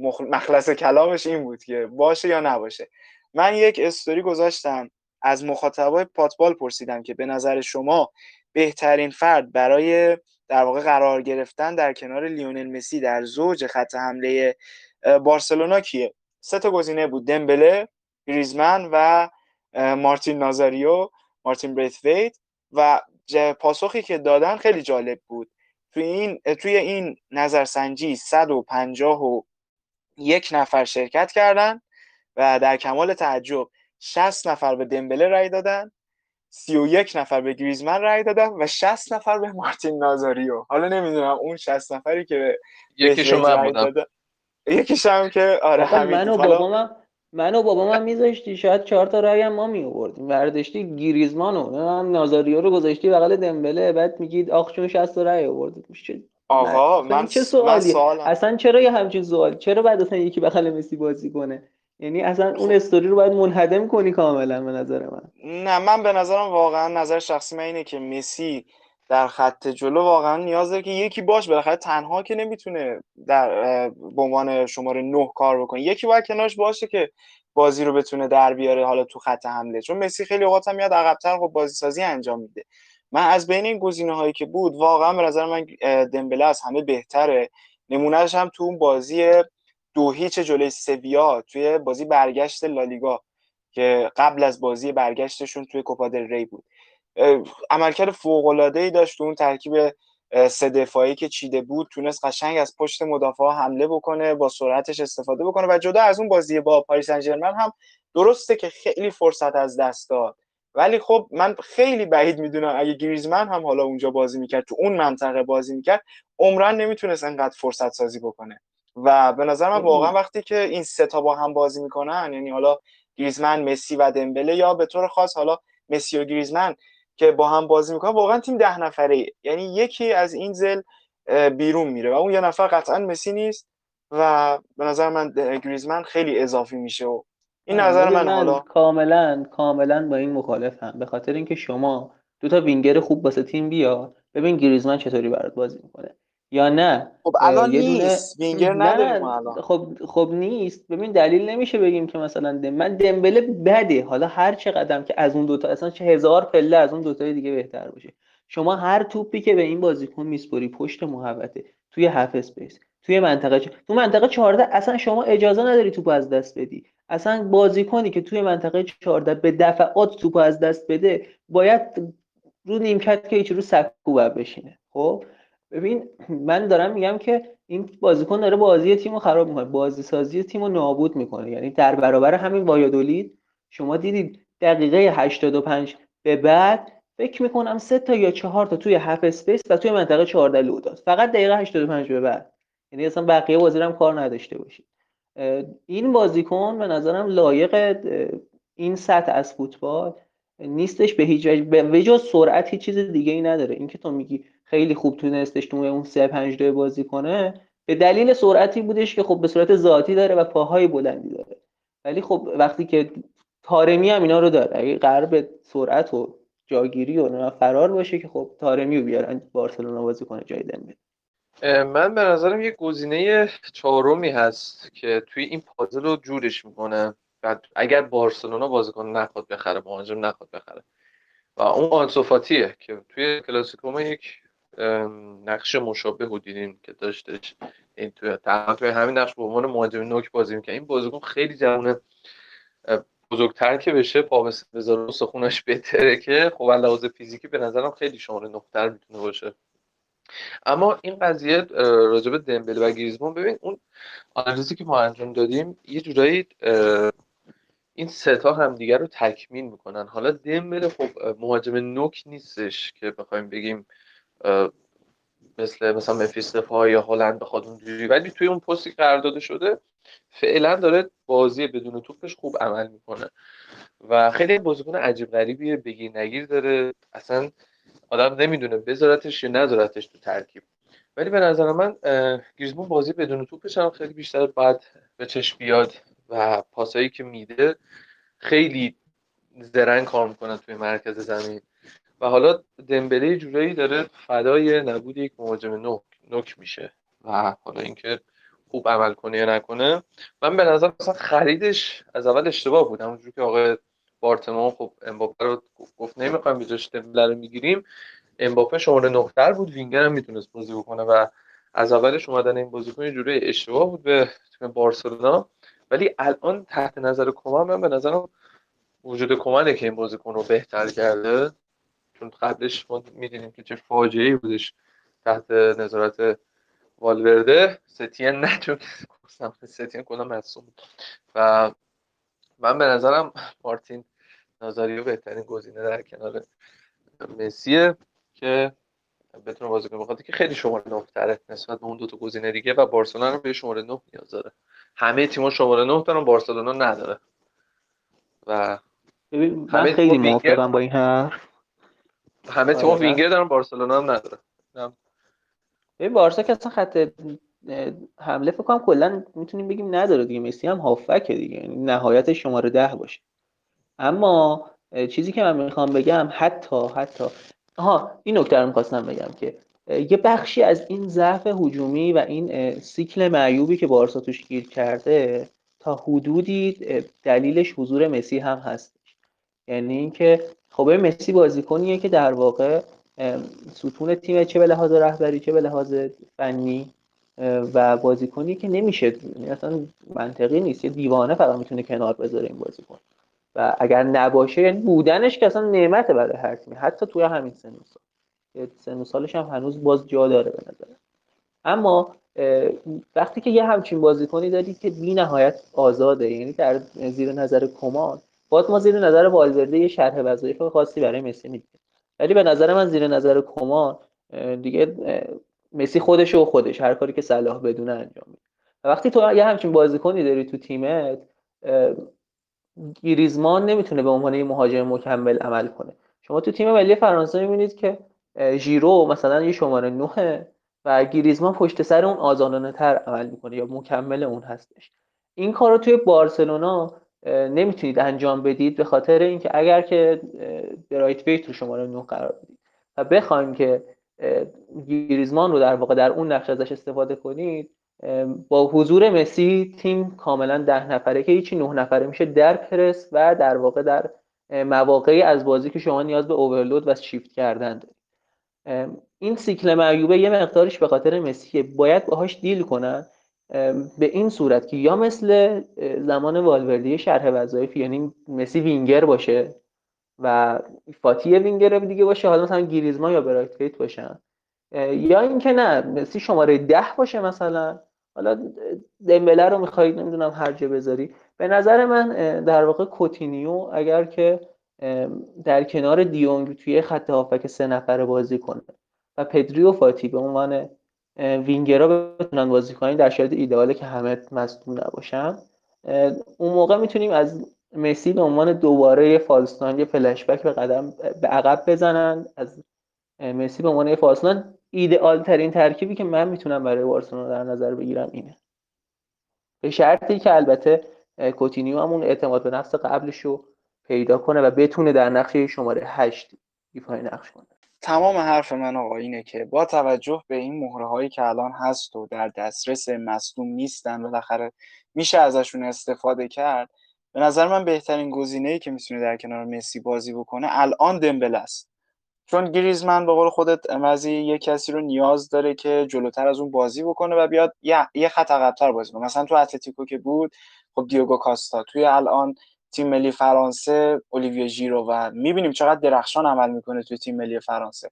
مخلص کلامش این بود که باشه یا نباشه. من یک استوری گذاشتم از مخاطبای پاتبال پرسیدم که به نظر شما بهترین فرد برای در واقع قرار گرفتن در کنار لیونل مسی در زوج خط حمله بارسلونا کیه؟ سه تا گزینه بود دمبله گریزمن و مارتین نازاریو مارتین بریثویت و پاسخی که دادن خیلی جالب بود. توی این توی این نظرسنجی 150 و یک نفر شرکت کردن و در کمال تعجب 60 نفر به دمبله رای دادن 31 نفر به گریزمن رای دادن و 60 نفر به مارتین نازاریو. حالا نمی‌دونم اون 60 نفری که یکیشو من بودم. یکیش هم که آره من و بابام من و بابام هم میذاشتی شاید چهار تا رای هم ما می آوردیم برداشتی گریزمانو. هم نازاریو رو گذاشتی بغل دمبله بعد میگید آخ چون 60 تا رای آوردید. میشه آقا من چه سوالی اصلا چرا یه همچین سوال؟ چرا بعد اصلا یکی بغل مسی بازی کنه؟ یعنی اصلا اون استوری رو باید منهدم کنی کاملا به نظر من. نه من به نظرم واقعا نظر شخصی من اینه که مسی در خط جلو واقعا نیاز داره که یکی باش بالاخره تنها که نمی‌تونه در به عنوان شماره نه کار بکنه. یکی باید کنارش باشه که بازی رو بتونه در بیاره حالا تو خط حمله. چون مسی خیلی اوقات هم میاد عقب‌تر خب بازی سازی انجام میده. من از بین این گزینه هایی که بود واقعا به نظر من دمبله از همه بهتره. نمونهش هم تو اون بازی دو هیچ جلوی سویا توی بازی برگشت لالیگا که قبل از بازی برگشتشون توی کوپا دل ری بود. عملکرد فوق العاده ای داشت تو اون ترکیب سه دفاعی که چیده بود. تونست قشنگ از پشت مدافع حمله بکنه با سرعتش استفاده بکنه و جدا از اون بازی با پاریس سن هم درسته که خیلی فرصت از دست داد. ولی خب من خیلی بعید می‌دونم اگه گریزمن هم حالا اونجا بازی می‌کرد تو اون منطقه بازی می‌کرد عمرن نمی‌تونست انقدر فرصت سازی بکنه. و به نظر من واقعا وقتی که این سه تا با هم بازی می‌کنن یعنی حالا گریزمن مسی و دمبله یا به طور خاص حالا مسی و گریزمن که با هم بازی می‌کنن واقعا تیم ده نفره یعنی یکی از این زل بیرون میره و اون یه نفر قطعا مسی نیست و به نظر من گریزمن خیلی اضافی میشه و این نظر من, من حالا. کاملا کاملا با این مخالفم. به خاطر اینکه شما دو تا وینگر خوب واسه تیم بیا. ببین گریزمن چطوری برات بازی می‌کنه. یا نه خب الان نیست. وینگر نداریم الان. خب خب نیست. ببین دلیل نمیشه بگیم که مثلا دم... من دمبله بده. حالا هر چه قدم که از اون دوتا اصلا چه هزار پله از اون دوتا دیگه بهتر باشه. شما هر توپی که به این بازیکن میسپری پشت محوطه توی half space. توی منطقه تو منطقه 14 اصلا شما اجازه نداری توپ از دست بدی. اصلا بازیکنی که توی منطقه 14 به دفعات توپ از دست بده باید رو نیمکت که هیچ رو سکو بشینه. خب؟ ببین من دارم میگم که این بازیکن داره بازی تیم خراب می‌کنه. بازی سازی تیم نابود می‌کنه. یعنی در برابر همین وایادولید شما دیدید دقیقه 85 به بعد فکر می‌کنم سه تا یا چهار تا توی half space و توی منطقه 14 لو داد. فقط دقیقه 85 به بعد. یعنی اصلا بقیه بازی کار نداشته باشید. این بازیکن به نظرم لایق این سطح از فوتبال نیستش به هیچ وجه. به سرعت هیچ چیز دیگه ای نداره. اینکه تو میگی خیلی خوب تونستش تو اون 3 5 2 بازی کنه به دلیل سرعتی بودش که خب به صورت ذاتی داره و پاهای بلندی داره. ولی خب وقتی که تارمی هم اینا رو داره اگه قرار به سرعت و جاگیری و فرار باشه که خب تارمی رو بیارن بارسلونا بازی کنه جای دمبله من به نظرم یه گزینه چهارمی هست که توی این پازل رو جورش می‌کنه. بعد اگر بارسلونا بازیکن نخواد بخره مهاجم نخواد بخره. و اون آنسوفاتیه که توی کلاسیکو ما یک نقش مشابه رو دیدیم که داشتش. این توی توی همین نقش به عنوان مهاجم نوک بازی می‌کنه این بازیکن خیلی جوونه بزرگتر که بشه پا و سخونش بهتره که خب لحاظ فیزیکی به نظرم خیلی شماره نقطر می‌تونه باشه. اما این قضیه راجب دمبله و گریزمان ببین اون آنالیزی که ما انجام دادیم یه جورایی این ستا هم دیگر رو تکمیل می‌کنن. حالا دمبله خب مهاجم نوک نیستش که بخوایم بگیم مثل مثلا مفیستفا یا هلند بخواد اونجوری. ولی توی اون پستی قرار داده شده فعلا داره بازی بدون توپش خوب عمل می‌کنه. و خیلی بازیکن عجیب غریبیه بگیر نگیر داره. اصلا آدم نمی‌دونه بذارتش یا نذارتش تو ترکیب. ولی به نظر من گریزمان بازی بدون توپش هم خیلی بیشتر بعد به چشم بیاد و پاسایی که میده خیلی زرنگ کار می‌کنه توی مرکز زمین. و حالا دمبله جورایی داره فدای نبود یک مهاجم نوک نوک میشه و حالا اینکه خوب عمل کنه یا نکنه. من به نظر خریدش از اول اشتباه بود. همونجور که آقای بارتمان خب امباپه رو گفت نمی‌خوایم بجاش دمبله رو می‌گیریم. امباپه شماره نقطر بود. وینگر هم می‌تونست بازی بکنه و از اولش اومدن این بازیکن یه جوری اشتباه بود به تیم بارسلونا. ولی الان تحت نظر کمان من به نظرم وجود کمانه که این بازیکن رو بهتر کرده. چون قبلش ما می‌دونیم که چه فاجعه بودش تحت نظارت والورده. ستین نه چون ستین کلا مصوم و من به نظرم مارتین نازاریو بهترین گزینه در کنار مسیه که بتونه بازی کنه. بخاطر که خیلی شماره نه تره نسبت به اون دو تا گزینه دیگه و بارسلونا رو به شماره 9 نیاز داره. همه تیم‌ها شماره 9 دارن بارسلونا نداره. و ببین من خیلی موافقم با این حرف. همه تیم‌ها آره. وینگر دارن بارسلونا هم نداره. ببین بارسا که اصلا خط حمله فکر کنم کلا می‌تونیم بگیم نداره دیگه. مسی هم هافکه دیگه. یعنی نهایت شماره ده باشه. اما چیزی که من می‌خوام بگم حتی حتی آها این نکته رو می‌خواستم بگم که یه بخشی از این ضعف هجومی و این سیکل معیوبی که بارسا توش گیر کرده تا حدودی دلیلش حضور مسی هم هستش یعنی اینکه خب مسی بازیکنیه که در واقع ستون تیم چه به لحاظ رهبری چه به لحاظ فنی و بازیکنی که نمیشه یعنی اصلا منطقی نیست. یه دیوانه فقط می‌تونه کنار بذاره این بازیکن. و اگر نباشه یعنی بودنش که اصلا نعمته برای هر تیمی. حتی توی همین سن و سال. سن سالش هم هنوز باز جا داره به نظر. اما وقتی که یه همچین بازیکنی داری که بی نهایت آزاده یعنی در زیر نظر کمان باز ما زیر نظر والورده یه شرح وظایف خاصی برای مسی میدیم. ولی به نظر من زیر نظر کمان دیگه مسی خودش و خودش هر کاری که صلاح بدونه انجام میده. وقتی تو یه همچین بازیکنی داری تو تیمت گریزمان نمی‌تونه به عنوان یه مهاجم مکمل عمل کنه. شما تو تیم ملی فرانسه می‌بینید که ژیرو مثلا یه شماره 9 و گریزمان پشت سر اون آزادانه تر عمل می‌کنه یا مکمل اون هستش. این کار رو توی بارسلونا نمی‌تونید انجام بدید به خاطر اینکه اگر که برایت ویت رو شماره 9 قرار بدید و بخوایم که گریزمان رو در واقع در اون نقش ازش استفاده کنید با حضور مسی تیم کاملا ده نفره که هیچی نه نفره میشه در پرس و در واقع در مواقعی از بازی که شما نیاز به اوورلود و شیفت کردن دارید. این سیکل معیوبه یه مقدارش به خاطر مسی باید باهاش دیل کنن به این صورت که یا مثل زمان والوردی شرح وظایف یعنی مسی وینگر باشه و فاتی وینگر دیگه باشه حالا مثلا گریزما یا برایت باشن. یا اینکه نه مسی شماره ده باشه مثلا. حالا دمبله رو می‌خواید نمی‌دونم هر جا بذاری. به نظر من در واقع کوتینیو اگر که در کنار دیونگ توی خط هافک سه نفره بازی کنه و پدری و فاتی به عنوان وینگرها بتونن بازی کنن در شرایط ایدئاله که همه مصدوم نباشن. اون موقع می‌تونیم از مسی به عنوان دوباره یه فالستان یه فلش بک به قدم به عقب بزنن. از مسی به عنوان یه فالستان ایدئال ترین ترکیبی که من می‌تونم برای بارسلونا در نظر بگیرم اینه. به شرطی که البته کوتینیو همون اعتماد به نفس قبلش رو پیدا کنه و بتونه در نقش شماره هشت ایفای نقش کنه. تمام حرف من آقا اینه که با توجه به این مهره هایی که الان هست و در دسترس مصدوم نیستن بالاخره میشه ازشون استفاده کرد. به نظر من بهترین گزینه ای که می‌تونه در کنار مسی بازی بکنه الان دمبله است. چون گریزمن به قول خودت امروزی یه کسی رو نیاز داره که جلوتر از اون بازی بکنه و بیاد یه, یه خط عقب‌تر بازی کنه مثلا تو اتلتیکو که بود خب دیوگو کاستا. توی الان تیم ملی فرانسه اولیویه ژیرو و می‌بینیم چقدر درخشان عمل می‌کنه توی تیم ملی فرانسه.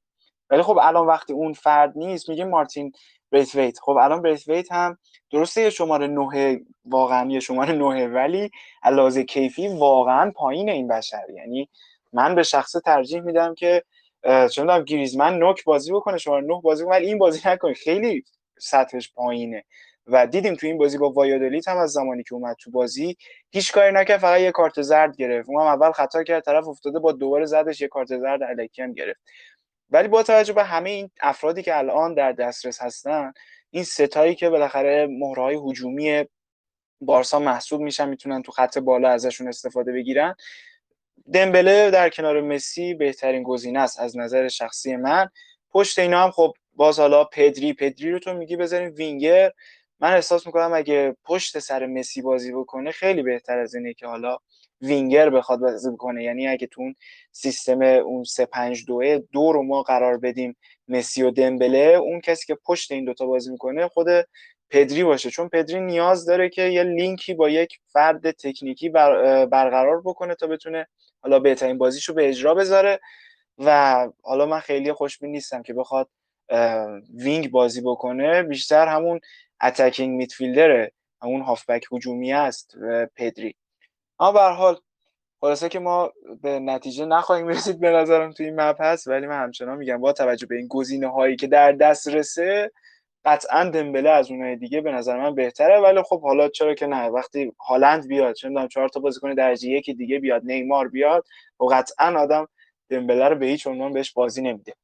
ولی خب الان وقتی اون فرد نیست میگیم مارتین ویت خب الان ویت هم درسته یه شماره نه واقعا یه شماره نه ولی علاوه کیفی واقعا پایین این بشر. یعنی من به شخص ترجیح میدم که چون می‌دونم گریزمن نوک بازی بکنه شما نه بازی ولی این بازی نکنه. خیلی سطحش پایینه. و دیدیم تو این بازی با وایادولیت هم از زمانی که اومد تو بازی هیچ کاری نکرد فقط یه کارت زرد گرفت. اون هم اول خطا کرد طرف افتاده با دوباره زدش یه کارت زرد الکی هم گرفت. ولی با توجه به همه این افرادی که الان در دسترس هستن این ستایی که بالاخره مهرهای هجومی بارسا محسوب میشن می‌تونن تو خط بالا ازشون استفاده بگیرن. دمبله در کنار مسی بهترین گزینه است از نظر شخصی من. پشت اینا هم خب باز حالا پدری پدری رو تو میگی بذاریم وینگر. من احساس می‌کنم اگه پشت سر مسی بازی بکنه خیلی بهتر از اینه که حالا وینگر بخواد بازی کنه یعنی اگه تو اون سیستم اون 3 5 2 دو رو ما قرار بدیم مسی و دمبله. اون کسی که پشت این دوتا بازی می‌کنه خود پدری باشه. چون پدری نیاز داره که یه لینکی با یک فرد تکنیکی بر برقرار بکنه تا بتونه حالا بهترین بازیشو به اجرا بذاره. و حالا من خیلی خوشبین نیستم که بخواد wing بازی بکنه. بیشتر همون attacking midfielder ه همون هافبک هجومی است پدری. اما به حال خلاصه که ما به نتیجه نخواهیم رسید به نظرم توی این مبحث ولی من همچنان میگم با توجه به این گزینه هایی که در دسترسه قطعا دمبله از اونهای دیگه به نظر من بهتره. ولی خب حالا چرا که نه؟ وقتی هالند بیاد چه می‌دونم چهار تا بازیکن درجه یکی دیگه بیاد نیمار بیاد و قطعا آدم دمبله رو به هیچ عنوان بهش بازی نمیده.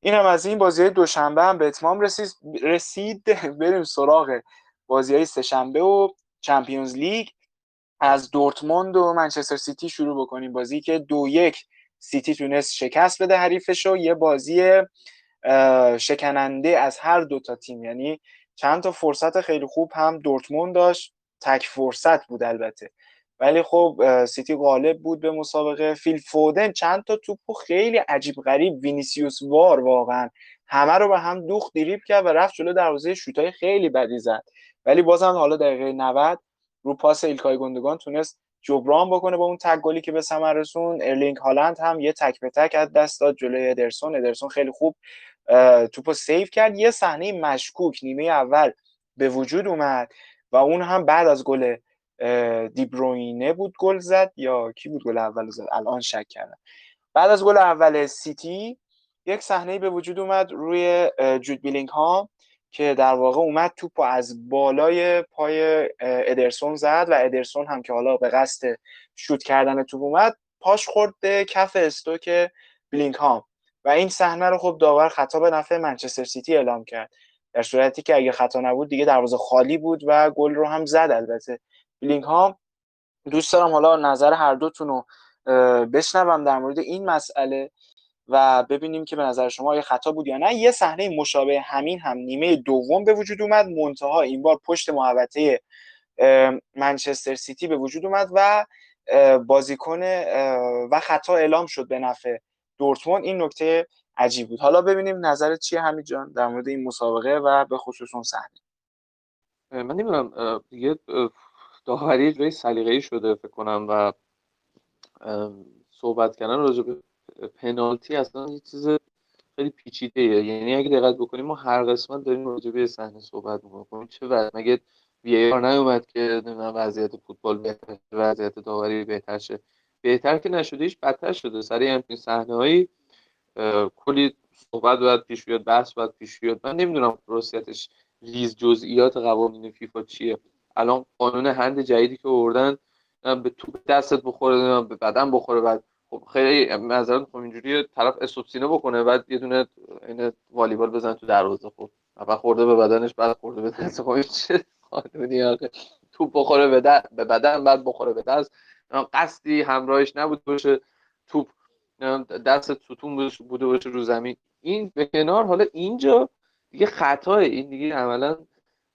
این هم از این بازی دوشنبه هم به اتمام رسید رسید. بریم سراغ بازی های سهشنبه و چمپیونز لیگ. از دورتموند و منچستر سیتی شروع بکنیم بازی که دو یک سیتی تونست شکست بده حریفش و یه بازی شکننده از هر دو تا تیم. یعنی چند تا فرصت خیلی خوب هم دورتموند داشت. تک فرصت بود البته. ولی خب سیتی غالب بود به مسابقه. فیل فودن چند تا توپو خیلی عجیب غریب. وینیسیوس وار واقعا. همه رو به هم دوخت دریبل کرد و رفت جلو دروازه. شوتای خیلی بدی زد. ولی بازم حالا دقیقه 90 رو پاس ایلکای گوندگان تونست جبران بکنه با اون تک گلی که به ثمر رسون ارلینگ هالند هم یه تک به تک از دست داد. جلوی ادرسون. ادرسون خیلی خوب توپو save کرد. یه صحنه مشکوک نیمه اول به وجود اومد و اون هم بعد از گل دی‌بروینه بود گل زد یا کی بود گل اول زد؟ الان شک کردم. بعد از گل اول سیتی یک صحنه به وجود اومد روی جود بلینگهام که در واقع اومد توپ از بالای پای ادرسون زد و ادرسون هم که حالا به قصد شوت کردن توپ اومد پاش خورد به کف استوک بلینگهام و این صحنه رو خب داور خطا به نفع منچستر سیتی اعلام کرد. در صورتی که اگه خطا نبود دیگه دروازه خالی بود و گل رو هم زد البته. بلینک ها دوست دارم حالا نظر هر دوتون رو بشنوم در مورد این مسئله. و ببینیم که به نظر شما آیا خطا بود یا نه. یه صحنه مشابه همین هم نیمه دوم به وجود اومد. منتها این بار پشت محوطه منچستر سیتی به وجود اومد و بازیکن و خطا اعلام شد به نفع دورتموند. این نکته عجیب بود. حالا ببینیم نظرت چیه همین جان در مورد این مسابقه و به خصوص اون صحنه. من نمی‌دونم دیگه داوری جای سلیقه‌ای شده فکر کنم و صحبت کردن راجع به پنالتی اصلا یه چیز خیلی پیچیده یعنی اگه دقت بکنیم ما هر قسمت داریم راجع به صحنه صحبت می‌کنیم. چه وقت مگه وی آر نیومد که وضعیت فوتبال بهتر وضعیت داوری بهتر شه؟ بهتر که نشده ایش بدتر شده. سر صحنه هایی کلی صحبت باید پیش بیاد بحث باید پیش بیاد. من نمی‌دونم راستیتش ریز جزئیات قوانین فیفا چیه. الان قانون هند جدیدی که آوردن به تو دستت بخوره به بدن بخوره. بعد خب خیلی مثلا خب اینجوری طرف استوپسینه بکنه بعد یه دونه این والیبال بزن تو دروازه خب. اول خورده به بدنش بعد خورده به دست خب قانونی آخه توپ بخوره به, به بدن بعد بخوره به دست. قصدی همراهش نبود باشه توپ دست ستون بوده باشه رو زمین. این به کنار حالا اینجا دیگه خطاه. این دیگه عملا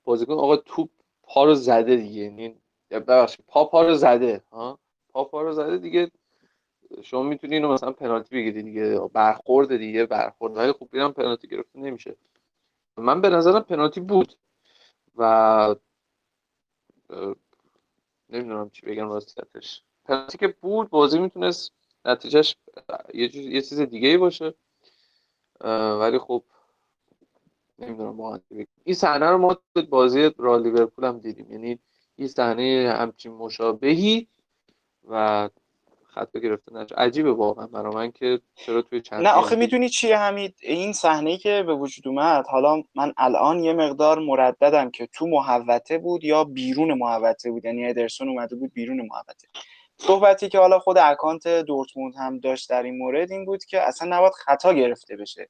بازیکن آقا توپ پا رو زده دیگه. یعنی ببخشید پا پا رو زده ها. پا پا رو زده دیگه. شما می‌تونی اینو مثلا پنالتی بگیری دیگه برخورد دیگه برخورد ولی خوب بیرم پنالتی گرفته نمیشه. من به نظرم پنالتی بود و نمی‌دونم چی بگم راستیتش پنالتی که بود بازی می‌تونست نتیجهش یه, یه چیز دیگه ای باشه ولی خب نمی‌دونم واقعا این صحنه رو ما بازی را لیورپول هم دیدیم. یعنی این صحنه همچین مشابهی و خطا گرفته نشه عجیبه واقعا برای من که چرا توی چند نه آخه می‌دونی چیه همین این صحنه ای که به وجود اومد حالا من الان یه مقدار مرددم که تو محوطه بود یا بیرون محوطه بود یعنی ادرسون اومده بود بیرون محوطه. صحبتی که حالا خود اکانت دورتموند هم داشت در این مورد این بود که اصلا نباید خطا گرفته بشه.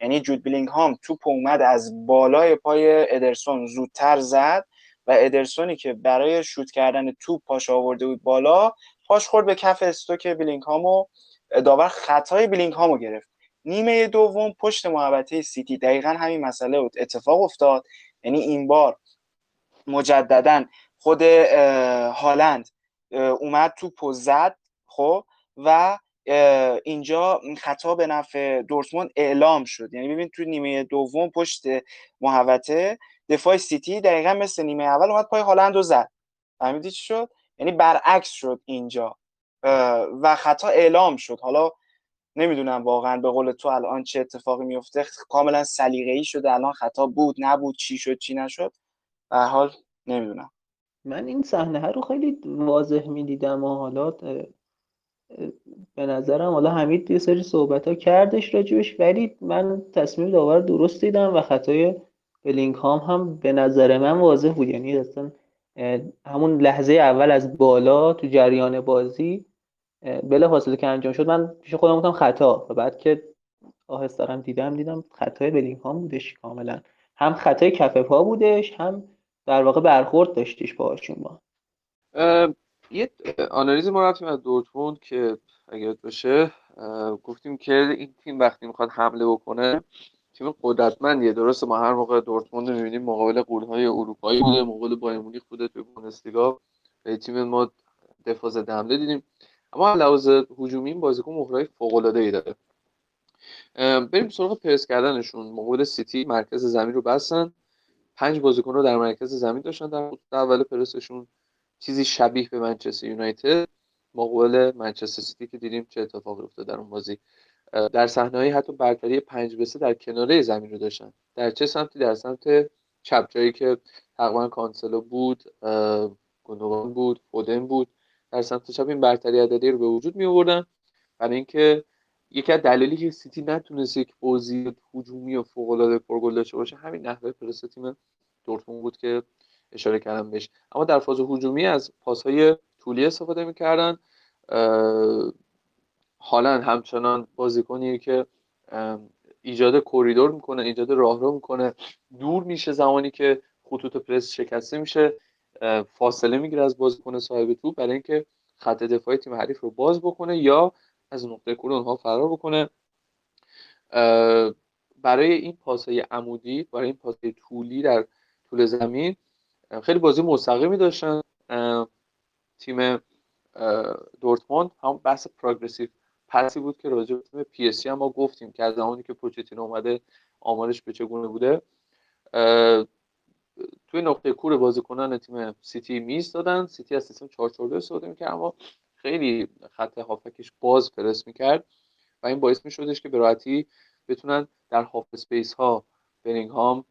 یعنی جود بلینگ هام توپ اومد از بالای پای ادرسون زودتر زد و ادرسونی که برای شوت کردن توپ پاش آورده بود بالا پاش خورد به کف استوک بلینگهام و داور خطای بلینگهامو گرفت. نیمه دوم پشت محوطه سیتی. دقیقا همین مسئله بود اتفاق افتاد. یعنی این بار مجددا خود هالند اومد توپ زد خب؟ و اینجا خطا به نفع دورتموند اعلام شد. یعنی ببین تو نیمه دوم پشت محوطه دفاع سیتی دقیقا مثل نیمه اول اومد پای هالند رو زد. فهمیدی چی شد؟ یعنی برعکس شد اینجا. و خطا اعلام شد. حالا نمی‌دونم واقعا به قول تو الان چه اتفاقی میفته کاملا سلیقه‌ای شده. الان خطا بود نبود چی شد چی نشد. به حال نمی‌دونم. من این صحنه ها رو خیلی واضح می‌دیدم و حالا به نظرم حالا حمید یه سری صحبت ها کردش راجبش ولی من تصمیم داور درست دیدم و خطای بلینگهام هم به نظر من واضح بود. یعنی اصلا همون لحظه اول از بالا تو جریان بازی بلا فاصله که انجام شد من پیش خودم گفتم خطا. و بعد که آهستارم دیدم دیدم خطای بلینگهام بودش کاملا. هم خطای کف پا بودش هم در واقع برخورد داشتیش باهاشون با. یه آنالیز ما رفتیم از دورتموند که اگر باشه گفتیم که این تیم وقتی می‌خواد حمله بکنه تیم قدرتمندیه درسته ما هر موقع دورتموند می‌بینیم مقابل قولهای اروپایی بوده مقابل بایر مونیخ بوده توی بوندسلیگا. تیم ما دفاع ضد حمله دیدیم. اما لحاظ هجومی این بازیکن مهرهای فوق العاده ای داره بریم سراغ پرس کردنشون. مقابل سیتی مرکز زمین رو بستن. پنج بازیکن رو در مرکز زمین داشتن. در اول پرسشون چیزی شبیه به منچستر یونایتد. مقابل منچستر سیتی که دیدیم چه اتفاقی افتاد در اون بازی. در صحنه‌ای حتی برتری پنج به در کناره زمین رو داشتن. در چه سمتی؟ در سمت چپ. جایی که تقریبا کانسلو بود گوندوگان بود فودن بود. در سمت چپ این برتری عددی رو به وجود می آوردن برای اینکه یکی از دلایلی که سیتی نتونست یک بازی هجومی و فوق العاده پرگل داشته باشه همین نحوه پرس تیم دورتموند بود که اشاره کردم بهش. اما در فاز هجومی از پاسهای طولی استفاده می‌کردن. حالا همچنان بازیکنی که ایجاد کریدور می‌کنه ایجاد راهرو می‌کنه. دور میشه زمانی که خطوط پرس شکسته میشه. فاصله می‌گیره از بازیکن صاحب توپ برای اینکه خط دفاعی تیم حریف رو باز بکنه یا از نقطه کور اونها فرار بکنه. برای این پاسهای عمودی برای این پاسهای طولی در طول زمین خیلی بازی مستقیمی داشتن. تیم دورتموند هم بحث progressive pass ی بود که راجع به تیم پی اس هم ما گفتیم که از زمانی که پوچتینو اومده آمارش به چگونه بوده توی نقطه کور بازیکنان تیم سیتی میز دادن. سیتی از سیستم 442 استفاده می‌کرد اما خیلی خط هافبکش باز پرس می‌کرد و این باعث میشدش که به راحتی بتونن در half space ها بلینگهام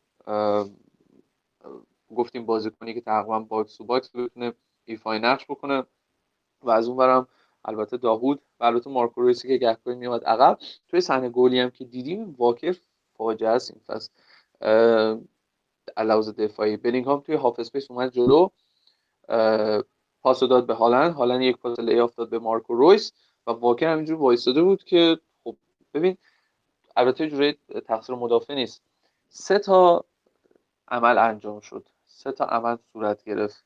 گفتیم بازیکنی که تقریبا box to box بتونه ایفای نقش بکنه و از اون برم البته داوود و البته مارکو رویسی که گهگاهی میاد عقب توی صحنه گلی هم که دیدیم واکر فاجعه است. این فصل لحاظ دفاعی بلینگهام توی half space اومد جلو. پاس داد به هالند. هالند یک پاس لی داد به مارکو رویس و واکر همینجور وایستاده بود که خب ببین البته جوری تقصیر مدافع نیست. سه تا عمل انجام شد. سه تا عمل صورت گرفت.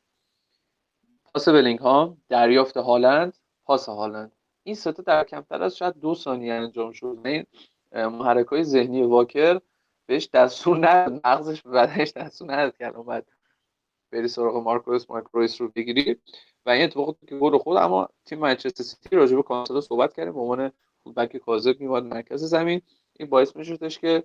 پاس بلینگهام دریافت هالند. پاس هالند این سه تا در کمتر از شاید دو ثانیه انجام شد. این محرک های ذهنی واکر بهش دستور نداد. مغزش به بدنش دستور نداد که اومد بری سراغ مارکوس مارکوس رو بگیری. و این اتفاق که گل خود اما تیم منچستر سیتی راجع به کانسلو صحبت کردیم. به عنوان فوتبک کاذب میواد مرکز زمین. این باعث میشدش که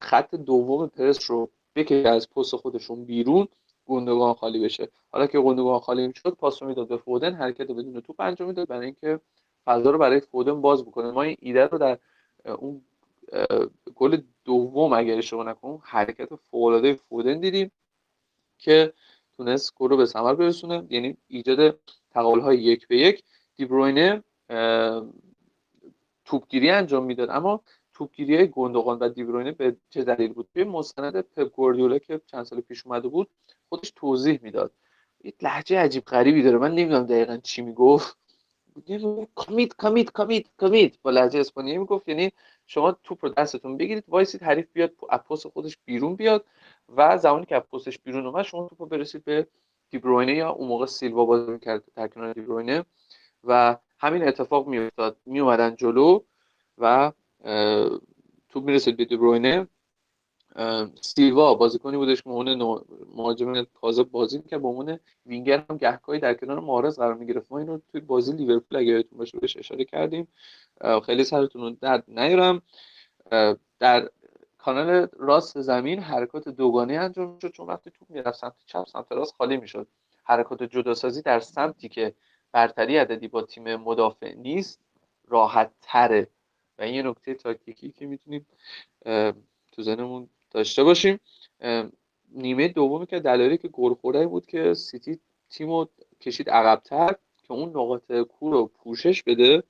خط دوم پرس رو بکشه از پست خودشون بیرون. گوندوگان خالی بشه. حالا که گوندوگان خالی شد پاس می‌داد به فودن حرکت بدون توپ انجام می‌داد. برای اینکه فضا رو برای فودن باز بکنه. ما این ایده رو در اون گل دوم اگر اشتباه نکنم حرکت فوق فودن دیدیم که تونست گل رو به ثمر برسونه. یعنی ایجاد تقابل های یک به یک. دیبروینه توپگیری انجام می‌داد. اما توپگیری های گوندوگان و دیبروینه به چه دلیل بود؟ توی مستند پپ گوردیولا که چند سال پیش اومده بود خودش توضیح می‌داد. یه لهجه عجیب غریبی داره. من نمی‌دونم دقیقا چی می‌گفت. commit commit commit commit با لهجه اسپانیایی می‌گفت. یعنی شما توپ رو دستتون بگیرید وایسید حریف بیاد از پست خودش بیرون بیاد و زمانی که از پستش بیرون اومد شما توپ رو برسید به دیبروینه یا اون موقع سیلوا بازی می‌کرد در کنار دیبروینه. و همین اتفاق میافتاد. میومدن جلو و توپ می‌رسید به دیبروینه سیلوا بازیکنی بودش که عنوان مهاجم تازه بازی که به عنوان وینگر هم گهگاهی در کنار مارز قرار می‌گرفت. ما اینو توی بازی لیورپول اگه یادتون باشه بهش اشاره کردیم. خیلی سرتون رو درد نیارم. در کانال راست زمین حرکات دوگانه انجام شد چون وقتی توپ می‌رفت سمت چپ سمت راست خالی می‌شد. حرکات جداسازی در سمتی که برتری عددی با تیم مدافع نیست راحت تره و این یه نکته تاکتیکی که می‌تونیم تو ذهنمون داشته باشیم. نیمه دومی که دلایلی که گل بود که سیتی تیمو کشید عقبتر که اون نقاط کور رو پوشش بده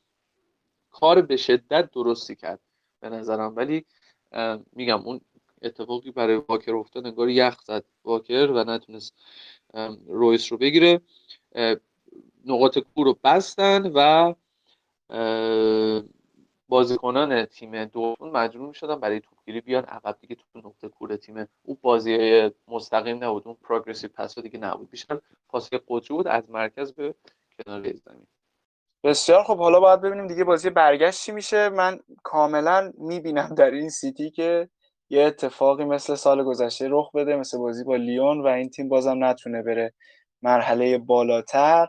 کار به شدت درستی کرد به نظرم. ولی میگم اون اتفاقی برای واکر افتاد انگار یخ زد واکر و نتونست رویس رو بگیره. نقاط کور رو بستن و بازیکنان تیم دوم مجبور می‌شدن برای توپگیری بیان. عقب دیگه تو نقطه کور تیم او بازی مستقیم نبود. اون پروگرسیو پس دیگه نبود. بیشتر پاس قطری بود از مرکز به کنار زمین. بسیار خب حالا باید ببینیم دیگه بازی برگشت چی میشه. من کاملا می‌بینم در این سیتی که یه اتفاقی مثل سال گذشته رخ بده مثل بازی با لیون و این تیم بازم نتونه بره مرحله بالاتر.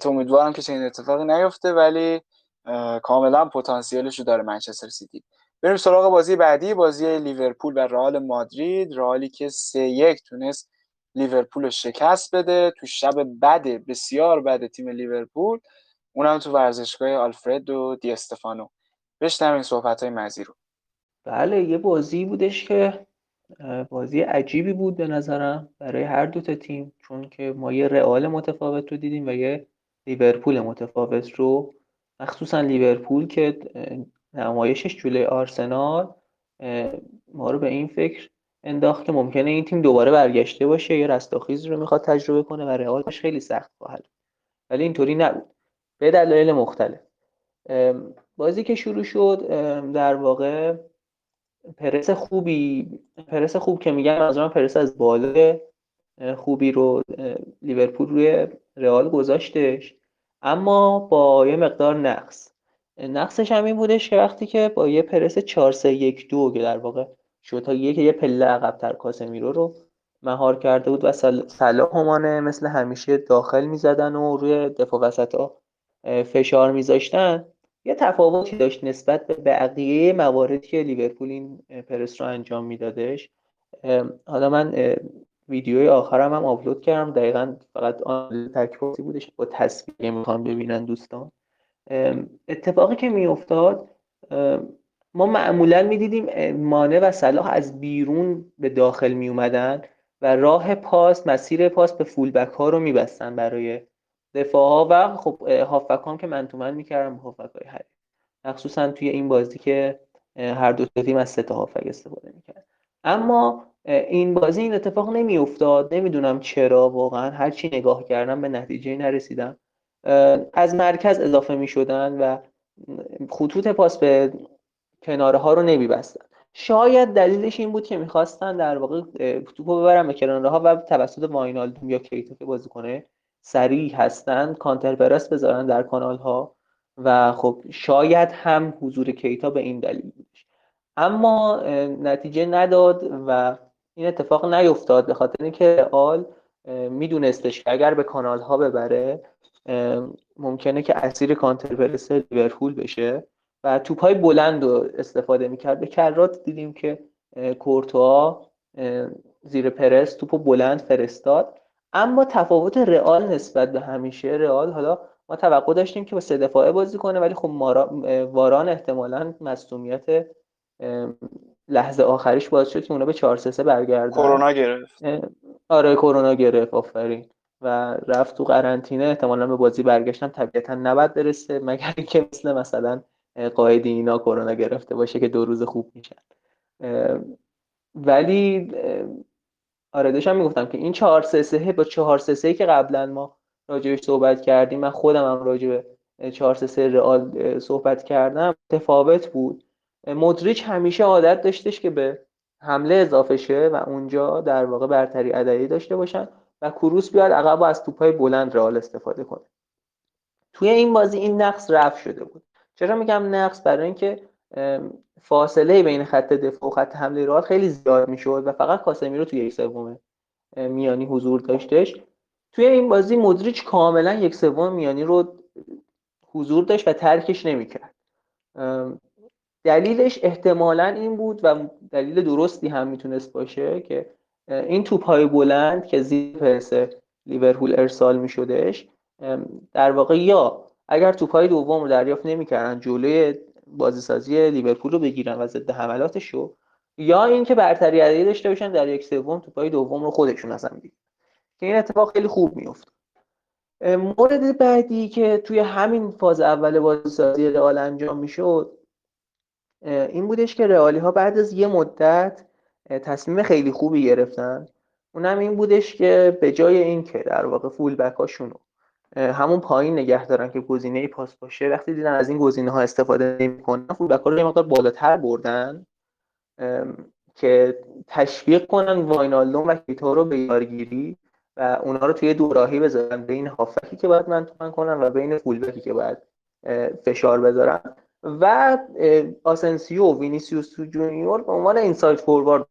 تو امیدوارم که چنین اتفاقی نیفته ولی کاملا پتانسیلش رو داره منچستر سیتی. بریم سراغ بازی بعدی بازی لیورپول و رئال مادرید. رئالی که سه یک تونست لیورپول رو شکست بده. تو شب بد بسیار بد تیم لیورپول. اونم تو ورزشگاه آلفرد و دی استفانو. بشنویم صحبت های مزی رو. بله یه بازی بودش که بازی عجیبی بود به نظرم برای هر دو تا تیم چون که ما یه رئال متفاوت رو دیدیم و یه لیورپول متفاوت رو مخصوصا لیورپول که نمایشش جلوی آرسنال ما رو به این فکر انداخت که ممکنه این تیم دوباره برگشته باشه یا رستاخیز رو می‌خواد تجربه کنه و رئالش خیلی سخت خواهد ولی اینطوری نبود. به دلایل مختلف. بازی که شروع شد در واقع پرس خوبی پرس خوب که میگم از پرس از بالا خوبی رو لیورپول روی رئال گذاشتش. اما با یه مقدار نقص. نقصش هم این بودش که وقتی که با یه پرس 4 3 1 2 که در واقع شد تا یک یه پله عقب‌تر کاسمیرو رو مهار کرده بود و صلاح همانه مثل همیشه داخل می‌زدن و روی دفاع وسط ها فشار میذاشتن. یه تفاوتی داشت نسبت به بقیه مواردی که لیورپول این پرس رو انجام میدادش. حالا من ویدیوی آخرم هم آپلود کردم. دقیقا فقط آن تکیفاتی بودش با تصویر می‌خوام ببینن دوستان. اتفاقی که میافتاد ما معمولا می‌دیدیم مانه و صلاح از بیرون به داخل می اومدن و راه پاس مسیر پاس به فولبک ها رو میبستن برای دفاع ها و خب هافبک هم که من تو من می‌کردم هافبک های حریف. مخصوصا توی این بازی که هر دو تیم از سه تا هافبک استفاده می‌کرد اما این بازی این اتفاق نمیافتاد. نمی‌دونم چرا واقعا. هرچی نگاه کردم به نتیجه نرسیدم. از مرکز اضافه می شدن و خطوط پاس به کناره ها رو نمی بستن. شاید دلیلش این بود که می‌خواستن در واقع توپو ببرن به کناره ها و توسط واینالدوم یا کیتا که بازی کنه سریع هستن کانتر پرس بذارن در کانال ها و خب شاید هم حضور کیتا به این دلیل بودش اما نتیجه نداد و این اتفاق نیفتاد به خاطر اینکه آل میدونستش که اگر به کانال ها ببره ممکنه که اسیر کانتر پرس لیورپول بشه و توپ های بلند رو استفاده می‌کرد. به کرات دیدیم که کورتوا زیر پرس توپ بلند فرستاد. اما تفاوت رئال نسبت به همیشه رئال حالا ما توقع داشتیم که با سه دفاعه بازی کنه ولی خب واران احتمالا مصومیت لحظه آخریش باعث شد که اونا به 4 3 برگردن. کرونا گرفت. آره کرونا گرفت آفرین. و رفت تو قرنطینه احتمالا به بازی برگشتن. طبیعتا نباید برسه مگر اینکه مثل مثلا قاعدی اینا کرونا گرفته باشه که دو روز خوب میشن. ولی آره داشتم می‌گفتم که این 4 3 3 با 4 3 3 که قبلا ما راجبش صحبت کردیم من خودم هم راجع به 4 3 3 رئال صحبت کردم تفاوت بود. مودریچ همیشه عادت داشتش که به حمله اضافه شه و اونجا در واقع برتری عددی داشته باشن و کروس بیاد عقب و از توپای بلند رئال استفاده کنه. توی این بازی این نقص رفع شده بود. چرا میگم نقص؟ برای اینکه فاصله بین خط دفاع و خط حمله رئال خیلی زیاد می‌شد و فقط کاسمیرو توی یک سوم میانی حضور داشتش. توی این بازی مدریچ کاملا یک سوم میانی رو حضور داشت و ترکش نمی‌کرد. دلیلش احتمالا این بود و دلیل درستی هم می‌تونست باشه که این توپ های بلند که زیر پرس لیورپول ارسال میشدش در واقع یا اگر توپ های دوم رو دریافت نمی‌کردن جلوی بازیسازی لیورپول رو بگیرن و ضد حملاتش رو یا اینکه برتری عددی داشته باشن در یک سوم توپای دوم رو خودشون اصلا بگیرن که این اتفاق خیلی خوب میفته مورد بعدی که توی همین فاز اول بازیسازی رئال انجام می‌شد این بودش که رئالی ها بعد از یه مدت تصمیم خیلی خوبی گرفتن. اونم این بودش که به جای اینکه در واقع فول بک هاشونو همون پایین نگه دارن که گزینه پاس باشه وقتی دیدن از این گزینه ها استفاده نمی‌کنن فول بک رو یه مقدار بالاتر بردن که تشویق کنن واینالدوم و کیتو رو به یارگیری و اونها رو توی دوراهی بذارن بین هافکی که باید منتقن کنن و بین فولبکی که باید فشار بذارن. و آسنسیو و وینیسیوس جونیور به عنوان inside forward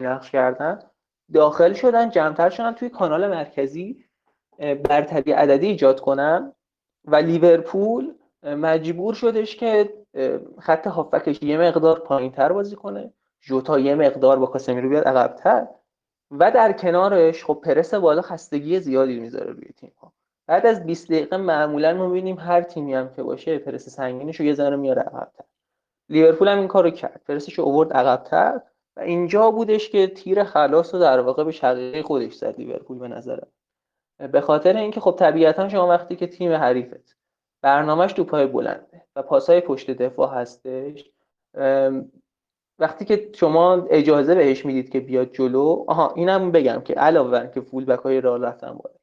نقش کردن داخل شدن جمعتر شدن توی کانال مرکزی برتری عددی ایجاد کنن و لیورپول مجبور شدش که خط هافبکش یه مقدار پایین تر بازی کنه. جوتا یه مقدار با کاسمیرو بیاد عقبتر. و در کنارش خب پرس بالا خستگی زیادی می‌ذاره روی تیم ها بعد از 20 دقیقه معمولا ما ببینیم هر تیمی هم که باشه پرس سنگینش رو یه ذره میاره عقبتر. لیورپول هم این کارو کرد. پرسش رو آورد عقبتر و اینجا بودش که تیر خلاص رو در واقع به شقیقه خودش زد لیورپول به نظرم. به خاطر اینکه خب طبیعتا شما وقتی که تیم حریفت برنامهش تو پای بلنده و پاسای پشت دفاع هستش وقتی که شما اجازه بهش می‌دید که بیاد جلو آها اینم بگم که علاوه بر که فول بک های راه رفتن بالا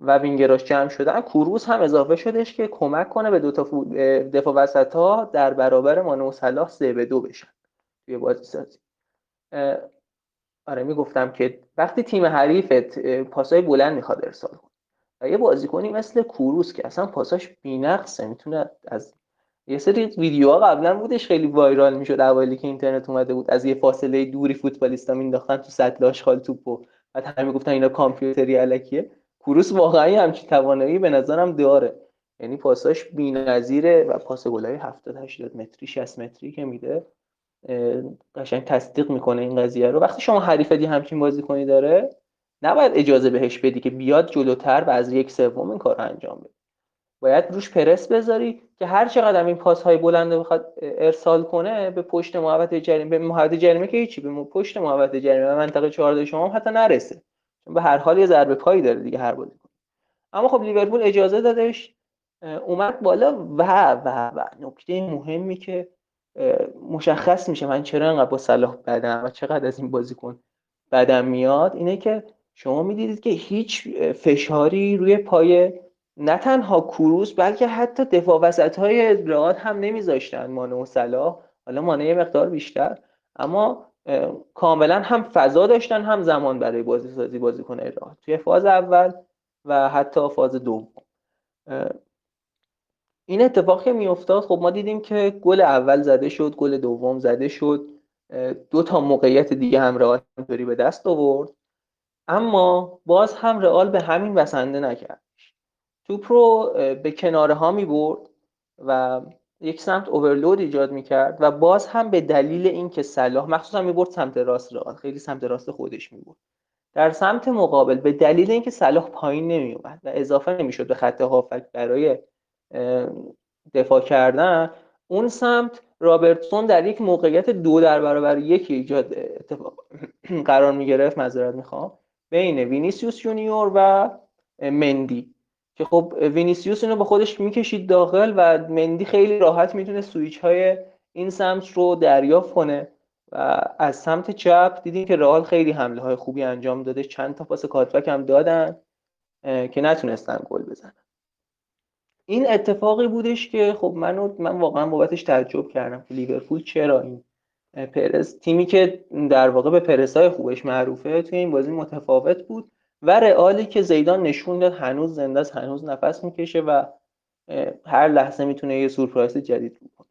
و وینگراش جمع شدن کوروس هم اضافه شدش که کمک کنه به دو تا دفاع وسط ها در برابر مانو صلاح سه به دو بشن توی بازی سازی آره می‌گفتم که وقتی تیم حریفت پاسای بلند می‌خواد ارسال کنه. و یه بازیکنی مثل کوروس که اصلا پاساش بی‌نقصه می‌تونه از یه سری ویدیوها قبلا بودش خیلی وایرال می‌شد اوایلی که اینترنت اومده بود از یه فاصله دوری فوتبالیستا مینداختن تو سطل آشغال توپو. و همه می‌گفتن اینا کامپیوتری الکیه کوروس واقعا همچین توانایی به نظرم داره. یعنی پاساش بی‌نظیره و پاس گلای 70 80 متری 60 متری که میده قشنگ تصدیق می‌کنه این قضیه رو. وقتی شما حریفتی همچین بازیکنی داره نباید اجازه بهش بدی که بیاد جلوتر و از یک سوم این کار انجام بده. باید روش پرس بذاری که هر چقدر این پاس های بلند بخواد ارسال کنه به پشت محوطه جریمه به محوطه جریمه که هیچی به پشت محوطه جریمه منطقه 14 شما حتی نرسه. چون به هر حال یه ضربه پایی داره دیگه هر بازی اما خب لیورپول اجازه دادش اومد بالا و و و. نکته مهمی که مشخص میشه من چرا انقدر با صلاح بدم و چقدر از این بازیکن بدم میاد اینه که شما می‌دیدید که هیچ فشاری روی پای نه تنها کروس بلکه حتی دفاع وسط های هم نمیذاشتن مانه و صلاح. حالا مانه یه مقدار بیشتر. اما کاملا هم فضا داشتن هم زمان برای بازی سازی بازیکن رئال توی فاز اول و حتی فاز دوم. این اتفاق که میافتاد خب ما دیدیم که گل اول زده شد گل دوم زده شد. دو تا موقعیت دیگه هم رئال به دست آورد. اما باز هم رئال به همین بسنده نکرد. توپ رو به کناره ها می برد و یک سمت overload ایجاد می کرد و باز هم به دلیل اینکه صلاح مخصوصا می برد سمت راست رئال خیلی سمت راست خودش می برد در سمت مقابل به دلیل اینکه صلاح پایین نمی اومد و اضافه نمی‌شد به خط هافبک برای دفاع کردن اون سمت رابرتسون در یک موقعیت دو در برابر یک ایجاد اتفاق قرار می گرفت معذرت می‌خوام بین وینیسیوس جونیور و مندی. که خب وینیسیوس اینو با خودش می‌کشید داخل و مندی خیلی راحت می‌تونه سویچ های این سمت رو دریافت کنه و از سمت چپ دیدیم که رئال خیلی حمله های خوبی انجام داده. چند تا پاس cutback هم دادن که نتونستن گل بزنن. این اتفاقی بودش که خب من من واقعا بابتش تعجب کردم که لیورپول چرا این پرس تیمی که در واقع به پرسای خوبش معروفه توی این بازی متفاوت بود. و رئالی که زیدان نشون داد هنوز زنده است هنوز نفس می‌کشه و هر لحظه می‌تونه یه سورپرایز جدید بکنه.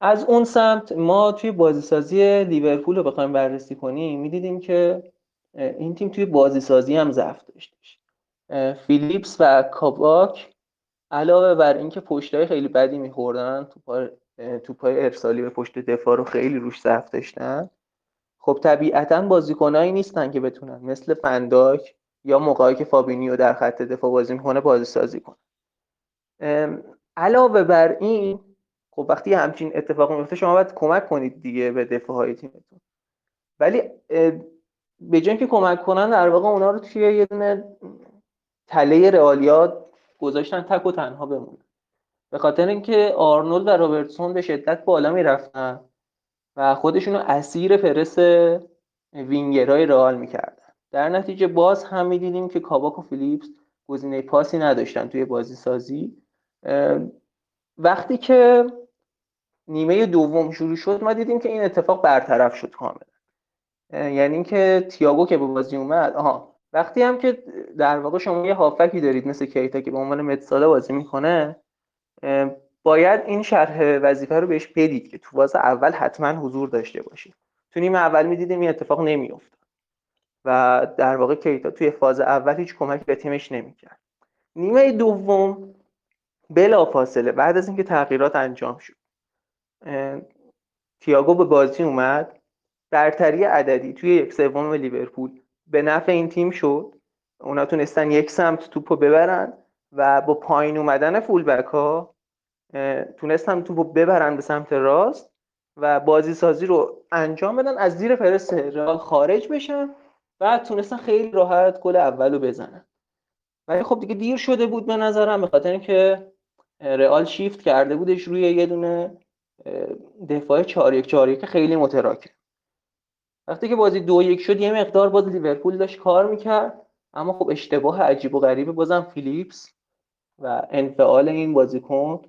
از اون سمت ما توی بازیسازی لیورپول رو بخوایم بررسی کنیم می‌دیدیم که این تیم توی بازیسازی هم ضعف داشتش. فیلیپس و کاباک علاوه بر اینکه پشتای خیلی بدی میخوردن تو پای ارسالی به پشت دفاع رو خیلی روش ضعف داشتن خب طبیعتا بازیکنایی نیستن که بتونن مثل فن‌دایک یا موقعی که فابینیو در خط دفاع بازی می‌کنه بازی سازی کنه علاوه بر این خب وقتی همچین اتفاق میفته شما باید کمک کنید دیگه به دفاع های تیمتون. ولی به جای که کمک کنن در واقع اونا رو توی یه دونه تله رئالیا گذاشتن تک و تنها بمونه به خاطر اینکه آرنولد و رابرتسون به شدت بالا می‌رفتن. و خودشونو اسیر فرس وینگرهای رئال می‌کردن. در نتیجه باز هم می‌دیدیم که کاباک و فیلیپس گزینه پاسی نداشتن توی بازی سازی وقتی که نیمه دوم شروع شد ما دیدیم که این اتفاق برطرف شد کاملا. یعنی اینکه تییاگو که به بازی اومد آها وقتی هم که در واقع شما یه هافکی دارید مثل کیتا که به عنوان متساله بازی می‌کنه باید این شرح وظیفه رو بهش بدید که تو باز اول حتما حضور داشته باشید تو نیمه اول می‌دیدیم این اتفاق نمیافت و در واقع کیتا توی فاز اول هیچ کمک به تیمش نمی‌کرد. نیمه دوم بلا فاصله بعد از اینکه تغییرات انجام شد تییاگو به بازی اومد. برتری عددی توی یک سوم لیورپول به نفع این تیم شد. اونا تونستن یک سمت توپو ببرن و با پایین اومدن فولبک ها تونستن توپو ببرن به سمت راست و بازی سازی رو انجام بدن از زیر فرست رئال خارج بشن و تونستن خیلی راحت گل اول رو بزنن. ولی خب دیگه دیر شده بود به نظرم به خاطر اینکه رئال شیفت کرده بودش روی یه دونه دفاع 4 1 4 که خیلی متراکم. وقتی که بازی دو یک شد یه مقدار باز لیورپول داشت کار می‌کرد اما خب اشتباه عجیب و غریبه بازم فیلیپس و انفعال این بازیکن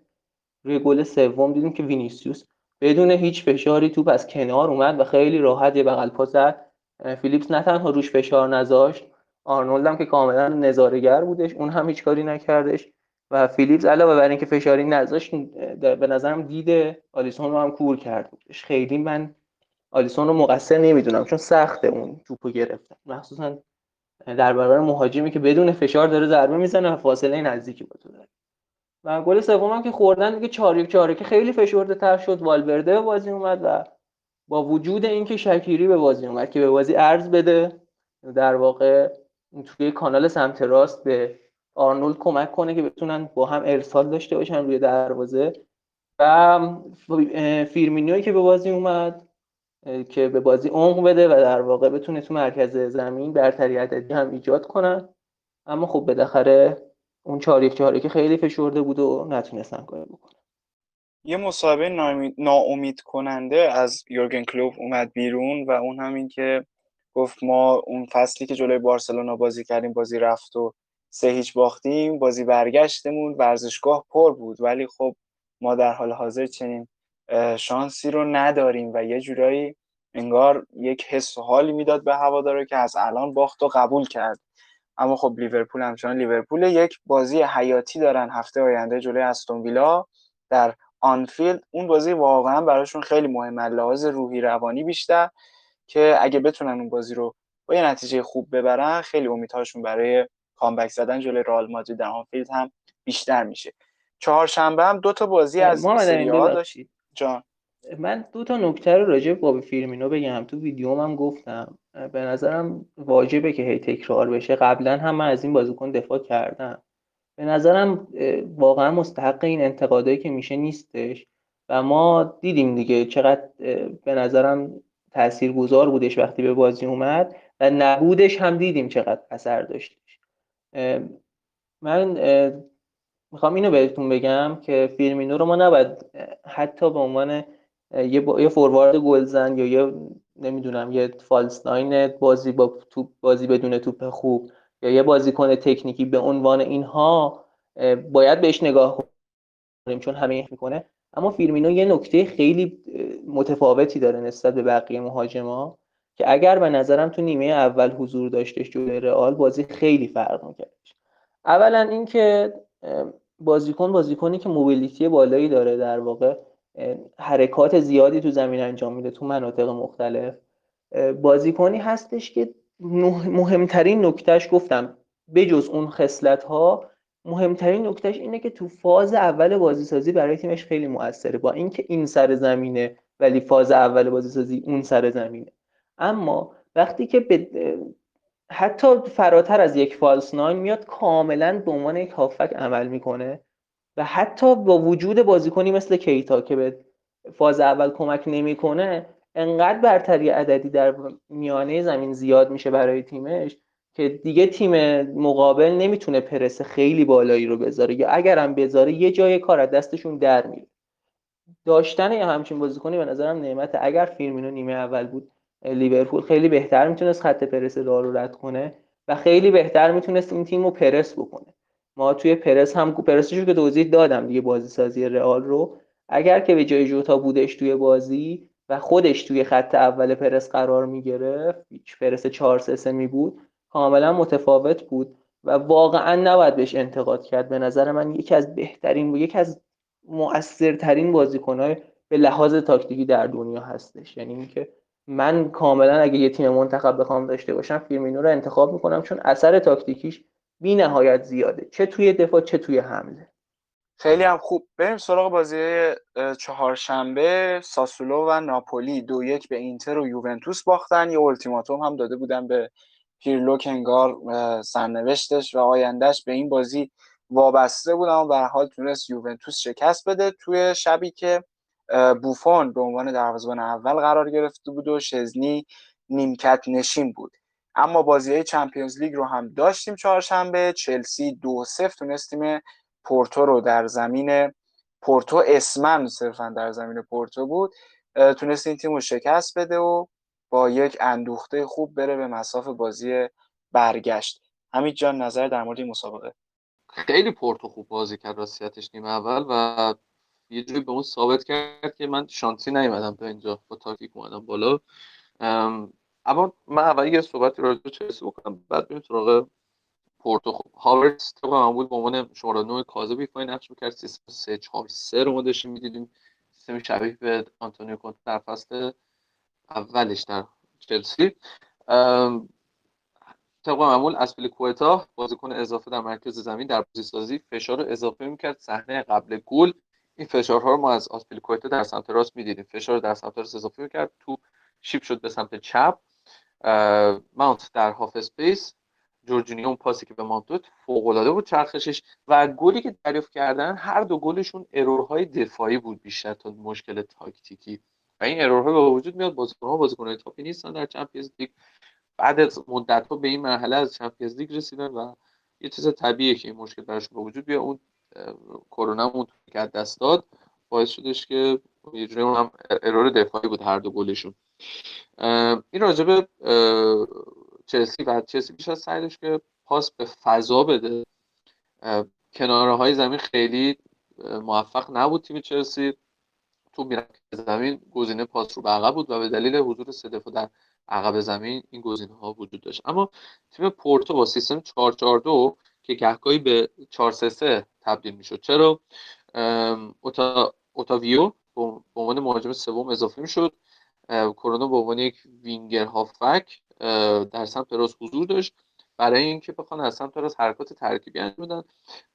روی گل سوم دیدیم که وینیسیوس بدون هیچ فشاری توپ از کنار اومد و خیلی راحت یه بغل پا زد. فیلیپس نه تنها روش فشار نذاشت آرنولد هم که کاملا نظاره‌گر بودش اون هم هیچ کاری نکردش و فیلیپس علاوه بر اینکه فشاری نذاشت به نظرم دید آلیسون رو هم کور کرد بودش. خیلی من آلیسون رو مقصر نمی‌دونم چون سخته اون توپو گرفتن مخصوصا در برابر مهاجمی که بدون فشار داره ضربه می‌زنه و فاصله نزدیکی با تو داره. و گل سوم که خوردن دیگه 4 1 4 که خیلی فشرده تر شد. والورده به بازی اومد و با وجود اینکه شکیری به بازی اومد که به بازی ارز بده در واقع توی کانال سمت راست به آرنولد کمک کنه که بتونن با هم ارسال داشته باشن روی دروازه. و فیرمینیوی که به بازی اومد که به بازی عمق بده و در واقع بتونه تو مرکز زمین برتری عددی هم ایجاد کنن اما خب بالاخره اون چهار یک چهار که خیلی فشرده بود و نتونستن کاری بکنن. یه مصاحبه ناامید کننده از یورگن کلوب اومد بیرون و اون همین که گفت ما اون فصلی که جلوی بارسلونا بازی کردیم بازی رفت و سه هیچ باختیم بازی برگشتمون ورزشگاه پر بود. ولی خب ما در حال حاضر چنین شانسی رو نداریم و یه جورایی انگار یک حس و حالی می‌داد به هواداره که از الان باخت و قبول کرد. اما خب لیورپول همچنان لیورپول یک بازی حیاتی دارن هفته آینده جلوی استون ویلا در آنفیلد. اون بازی واقعا براشون خیلی مهمه لحاظ روحی روانی بیشتر که اگه بتونن اون بازی رو با یه نتیجه خوب ببرن خیلی امیدهاشون برای comeback زدن جلوی رئال مادرید در آنفیلد هم بیشتر میشه. چهارشنبه هم دو تا بازی از سری داشتید جان. من دو تا نکته رو راجع به بابی فیرمینو بگم. تو ویدیوم هم گفتم. به نظرم واجبه که هی تکرار بشه قبلا هم من از این بازیکن دفاع کردم به نظرم واقعا مستحق این انتقادایی که میشه نیستش و ما دیدیم دیگه چقدر به نظرم تاثیرگذار بودش وقتی به بازی اومد و نبودش هم دیدیم چقدر اثر داشتش من می‌خوام اینو بهتون بگم که فیرمینو رو ما نباید حتی به عنوان یه. یه فوروارد گلزن یا یه نمی‌دونم یه false nine بازی با توپ بازی بدون توپ خوب یا یه بازیکن تکنیکی به عنوان اینها باید بهش نگاه کنیم چون همه می‌کنه. اما فیرمینو یه نکته خیلی متفاوتی داره نسبت به بقیه مهاجما که اگر به نظرم تو نیمه اول حضور داشتش جلوی رئال بازی خیلی فرق میکردش. اولا اینکه بازیکن بازیکنی که موبیلیتی بالایی داره در واقع حرکات زیادی تو زمین انجام میده تو مناطق مختلف. بازیکنی هستش که مهمترین نکتهش گفتم بجز اون خصلت ها مهمترین نکتهش اینه که تو فاز اول بازیسازی برای تیمش خیلی موثره. با اینکه این سر زمینه ولی فاز اول بازیسازی اون سر زمینه. اما وقتی که به حتی فراتر از یک فالس ناین میاد کاملا به عنوان یک هافک عمل می‌کنه. و حتی با وجود بازیکنی مثل کیتا که به فاز اول کمک نمی‌کنه انقدر برتری عددی در میانه زمین زیاد میشه برای تیمش که دیگه تیم مقابل نمی‌تونه پرس خیلی بالایی رو بذاره یا اگرم بذاره یه جای کار از دستشون در میره. داشتن یه همچین بازیکنی به نظرم نعمت اگر فیرمینو نیمه اول بود لیورپول خیلی بهتر می‌تونست خط پرس رو رد کنه و خیلی بهتر می‌تونست این تیم رو پرس بکنه. ما توی پرس هم پرسش که توضیح دادم دیگه بازی سازی رئال رو. اگر که به جای جوتا بودش توی بازی و خودش توی خط اول پرس قرار می‌گرفت پرس 4 3 می بود کاملا متفاوت بود و واقعا نباید بهش انتقاد کرد. به نظر من یکی از بهترین و یکی از مؤثرترین بازیکنهای به لحاظ تاکتیکی در دنیا هستش. یعنی اینکه من کاملا اگه یه تیم منتخب بخوام داشته باشم فیرمینو رو انتخاب می‌کنم چون اثر تاکتیکیش بی نهایت زیاده. چه توی دفاع چه توی حمله. خیلی هم خوب. بریم سراغ بازی چهارشنبه. ساسولو و ناپولی دو یک به اینتر و یوونتوس باختن. یه التیماتوم هم داده بودن به پیرلو کنگار سرنوشتش و آیندهش به این بازی وابسته بود. به حال تونست یوونتوس شکست بده. توی شبی که بوفون به عنوان دروازه‌بان اول قرار گرفته بود و شزنی نیمکت نشین بود. اما بازی های چمپیونز لیگ رو هم داشتیم چهارشنبه. چلسی دو سفت تونستیم پورتو رو در زمین پورتو. اسمن صرفا در زمین پورتو بود. تونست این تیم رو شکست بده و با یک اندوخته خوب بره به مساف بازی برگشت. همین جان نظر در مورد این مسابقه؟ خیلی پورتو خوب بازی کرد راستیتش نیمه اول و یه جوری بهمون ثابت کرد که من شانسی نیومدم تا اینجا. با تاکتیک اومدم بالا. اما من اول یه صحبتی راجع به چلسی بکنم بعد بریم سراغ پورتو. خب هاورتس طبق معمول به عنوان شماره 9 کاذب ایفای نقش می‌کرد سیستم 3 4 3 رو ما داشتیم می‌دیدیم. سیستم شبیه به آنتونیو کونته در فصل اولش در چلسی. طبق معمول اسپلیکوئتا بازیکن اضافه در مرکز زمین در بازی سازی فشار رو اضافه می‌کرد. صحنه قبل گل این فشارها رو ما از آسپلیکوئتا در سمت راست می‌دیدیم. فشار در سمت راست اضافه می‌کرد. تو شیپ شد به سمت چپ. ماونت در half space جورجینیو اون پاسی که به ماونت داد فوق العاده بود چرخشش و گلی که دریافت کردن هر دو گلشون error های دفاعی بود بیشتر تا مشکل تاکتیکی. و این error ها به وجود میاد بازیکن‌ها بازیکن‌های top ی نیستن در Champions League. بعد از مدت ها به این مرحله از Champions League رسیدن و یه چیز طبیعیه که این مشکل براشون به وجود بیاد. اون کرونا اون که دست داد باعث شدش که یه جوری هم error دفاعی بود هر دو گلشون. این راجبه چلسی و چلسی بیشتر سعی کرد پاس به فضا بده. کناره های زمین خیلی موفق نبود تیم چلسی. تو میرک زمین گزینه پاس رو به عقب بود و به دلیل حضور سه در عقب زمین این گزینه ها وجود داشت. اما تیم پورتو با سیستم 442 که گهگاهی به 433 تبدیل می‌شد. چرا؟ اوتا اوتاویو به عنوان مهاجم سوم اضافه می‌شد. کرونا به عنوان یک وینگر هافک در سمت راست حضور داشت. برای اینکه بخوان از سمت راست حرکات ترکیبی انجام بدن.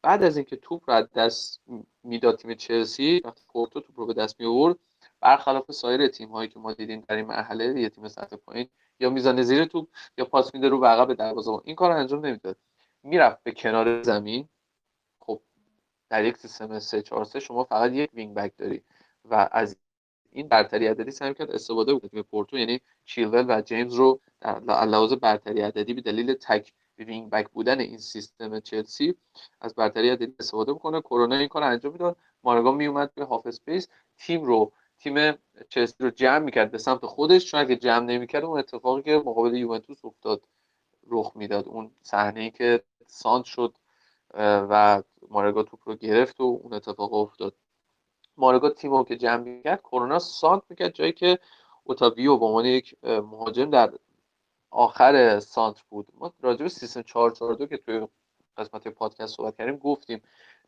بعد از اینکه توپ را دست می‌داد تیم چلسی وقتی پورتو توپ رو به دست می آورد برخلاف سایر تیم هایی که ما دیدیم در این مرحله یه تیم سطح پایین یا می‌زنن زیر توپ یا پاس میده رو به عقب دروازه این کار انجام نمی‌داد. می‌رفت به کنار زمین. خب در یک سیستم 3 4 3 شما فقط یک wing back داری و از این برتری عددی سعی کرد استفاده بود تیم پورتو یعنی چیلول و جیمز رو در لحاظ برتری عددی به دلیل تک wing back بودن این سیستم چلسی از برتری عددی استفاده بکنه. کرونا این کار انجام می‌داد. مارگا میومد به half space. تیم رو تیم چلسی رو جمع می‌کرد به سمت خودش. چون اگه جمع نمی‌کرد اون اتفاقی که مقابل یوونتوس افتاد رخ می‌داد. اون صحنه که سانتر شد و مارگا توپ رو گرفت و اون اتفاق افتاد. مارگا تیم که جمع می‌کرد کرونا سانتر می‌کرد جایی که اوتاویو به عنوان یک مهاجم در آخر سانتر بود. ما راجع به سیستم 442 که توی قسمت پادکست صحبت کردیم گفتیم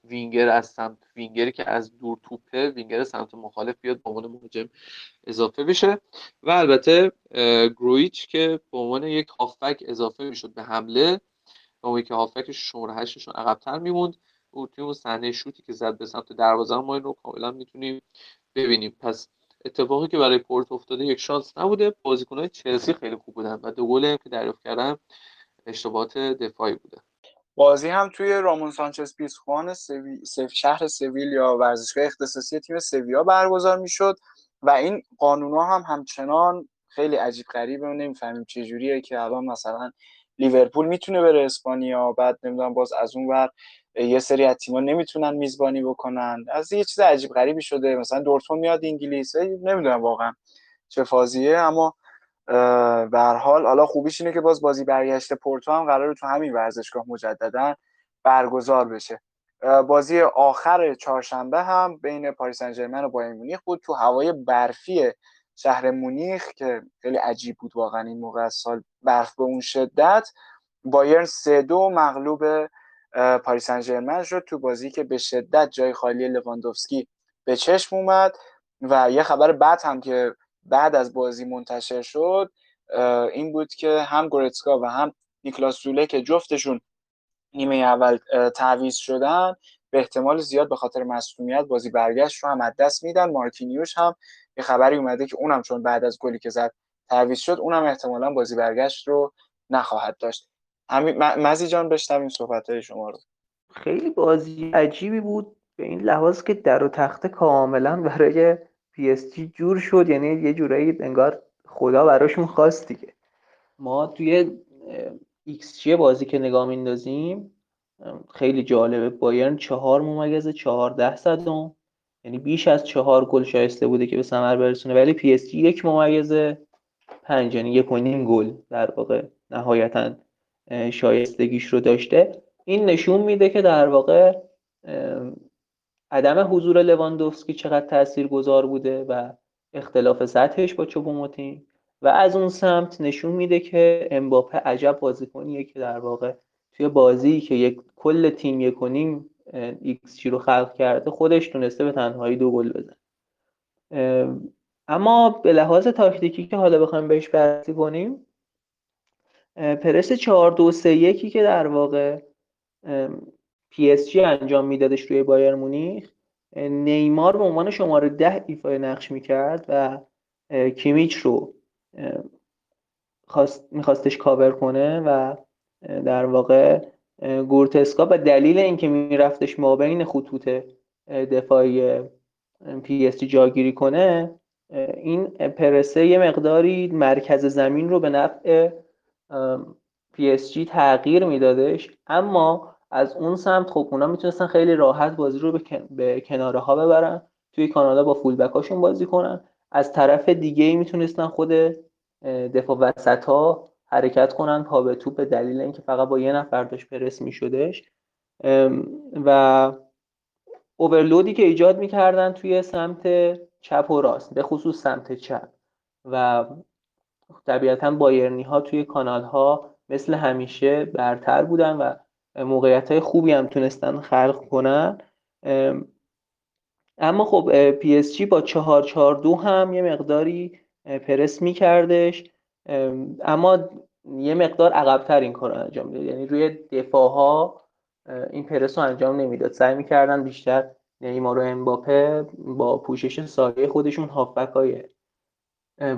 وینگر از سمت وینگری که از دور توپه وینگر سمت مخالف بیاد به عنوان مهاجم اضافه بشه. و البته گرویچ که به عنوان یک هافبک اضافه می‌شد به حمله و که هافبک شماره هشتشون عقبتر میموند. او توی اون صحنه شوتی که زد به سمت دروازه ما این رو کاملا می‌تونیم ببینیم. پس اتفاقی که برای پورت افتاده یک شانس نبوده. بازیکنهای چلسی خیلی خوب بودن و دو گل که دریافت کردن اشتباهات دفاعی بوده. بازی هم توی رامون سانچز پیسخوان سوی... شهر سویل یا ورزشگاه اختصاصی تیم سویا برگزار می‌شد و این قانونا هم همچنان خیلی عجیب غریبه و نمی‌فهمیم چه جوریه که الان مثلا لیورپول می‌تونه بره اسپانیا بعد نمی‌دونم باز از اون ور یه سری از تیم‌ها نمی‌تونن میزبانی بکنن. از یه چیز عجیب غریبی شده. مثلا دورتموند میاد انگلیس. نمی‌دونم واقعا چه فازیه. اما به هر حال حالا خوبیش اینه که باز بازی برگشت پورتو هم قراره تو همین ورزشگاه مجددا برگزار بشه. بازی آخر چهارشنبه هم بین پاریس سن و بایر مونیخ بود. تو هوای برفی شهر مونیخ که خیلی عجیب بود واقعا این موقع سال برف به اون شدت. بایرن سه دو مغلوب پاریس سن شد تو بازی که به شدت جای خالی لواندوفسکی به چشم اومد و یه خبر بعد هم که بعد از بازی منتشر شد این بود که هم گورتسکا و هم نیکلاس زوله که جفتشون نیمه اول تعویض شدن به احتمال زیاد به خاطر مصونیت بازی برگشت رو هم از دست میدن. مارکینیوش هم یه خبری اومده که اونم چون بعد از گلی که زد تعویض شد اونم احتمالا بازی برگشت رو نخواهد داشت. همین مزی جان بشنویم صحبت های شما رو. خیلی بازی عجیبی بود. به این لحاظ که در و تخته کاملا برای پی اس جی جور شد. یعنی یه جورایی انگار خدا براشون خواست دیگه. ما توی XG بازی که نگاه میندازیم خیلی جالبه. بایرن چهار ممیز چهارده صدم. یعنی بیش از چهار گل شایسته بوده که به ثمر برسونه. ولی پی اس جی یک ممیز پنج یعنی یک و نیم گل در واقع نهایتا شایستگیش رو داشته. این نشون میده که در واقع عدم حضور لواندوفسکی چقدر تأثیر گذار بوده و اختلاف سطحش با چوبوموتین. و از اون سمت نشون میده که امباپه عجب بازیکنیه که در واقع توی بازی که یک کل تیم یک و نیم XG رو خلق کرده خودش تونسته به تنهایی دو گل بزنه. اما به لحاظ تاکتیکی که حالا بخوایم بهش بررسی کنیم پرس 4 2 3 1 که در واقع پی اس جی انجام میدادش روی بایرن مونیخ نیمار به عنوان شماره ده ایفای نقش می‌کرد و کیمیچ رو خواست میخواستش کاور کنه و در واقع گورتسکا به دلیل اینکه میرفتش ما بین خطوط دفاعی پی اس جی جاگیری کنه این پرسه یه مقداری مرکز زمین رو به نفع پی اس جی تغییر میدادش اما از اون سمت خب اونا می‌تونستن خیلی راحت بازی رو به, کناره ها ببرن توی کانال‌ها با full back هاشون بازی کنن. از طرف دیگه می‌تونستن خود دفاع وسط ها حرکت کنن پا به توپ به دلیل اینکه فقط با یه نفر داشت پرس میشدش. و overload ی که ایجاد می‌کردن توی سمت چپ و راست به خصوص سمت چپ. و طبیعتا بایرنی ها توی کانال ها مثل همیشه برتر بودن و موقعیت های خوبی هم تونستن خلق کنن. اما خب پی اس جی با چهار چهار دو هم یه مقداری پرس میکردش. اما یه مقدار عقبتر این کار انجام می‌داد یعنی روی دفاع ها این پرس رو انجام نمی‌داد. سعی می‌کردن بیشتر نیمار و امباپه با پوشش سایه خودشون هافبک های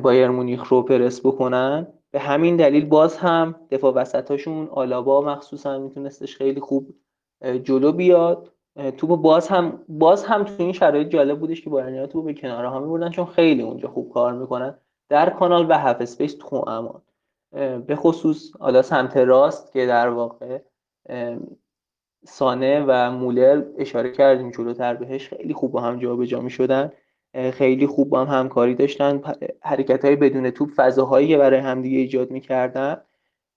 بایرن مونیخ رو پرس بکنن. به همین دلیل باز هم دفاع وسطاشون آلابا مخصوصا میتونستش خیلی خوب جلو بیاد. توپ باز هم باز هم تو این شرایط جالب بودش که بایرنیا توپ به کناره ها میبردن چون خیلی اونجا خوب کار می‌کنن. در کانال و half space توأمان. به خصوص حالا سمت راست که در واقع سانه و مولر اشاره کردیم جلوتر بهش خیلی خوب با هم جابجا می‌شدن. خیلی خوب با هم همکاری داشتن. حرکت های بدون توپ فضاهایی برای همدیگه ایجاد می‌کردن.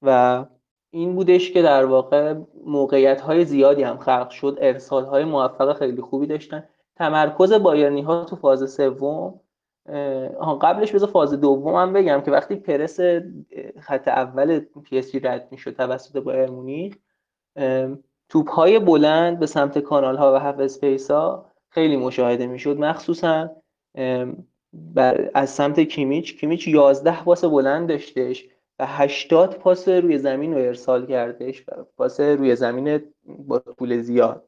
و این بودش که در واقع موقعیت های زیادی هم خلق شد. ارسال های موفق خیلی خوبی داشتن. تمرکز بایرنی ها تو فاز سوم قبلش بذار فاز دوم هم بگم که وقتی پرس خط اول پی اس رد می‌شد توسط بایرن مونیخ توپ های بلند به سمت کانال ها و half space ها خیلی مشاهده می‌شد. مخصوصا از سمت کیمیچ. کیمیچ 11 پاس بلند داشتش و 80 پاس روی زمین رو ارسال کردش پاس روی زمین با طول زیاد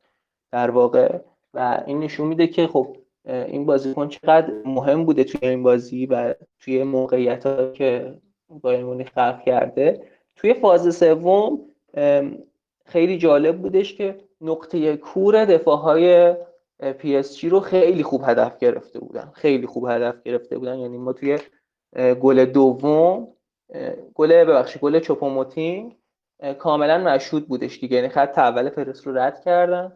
در واقع. و این نشون میده که خب این بازیکن چقدر مهم بوده توی این بازی و توی موقعیت ها که بایرن خلق کرده. توی فاز سوم خیلی جالب بودش که نقطه کور دفاع های پی اس جی رو خیلی خوب هدف گرفته بودن. خیلی خوب هدف گرفته بودن. یعنی ما توی گل دوم گل ببخشید گل چوپوموتینگ کاملا مشهود بودش دیگه. یعنی خط اول پرس رو رد کردن.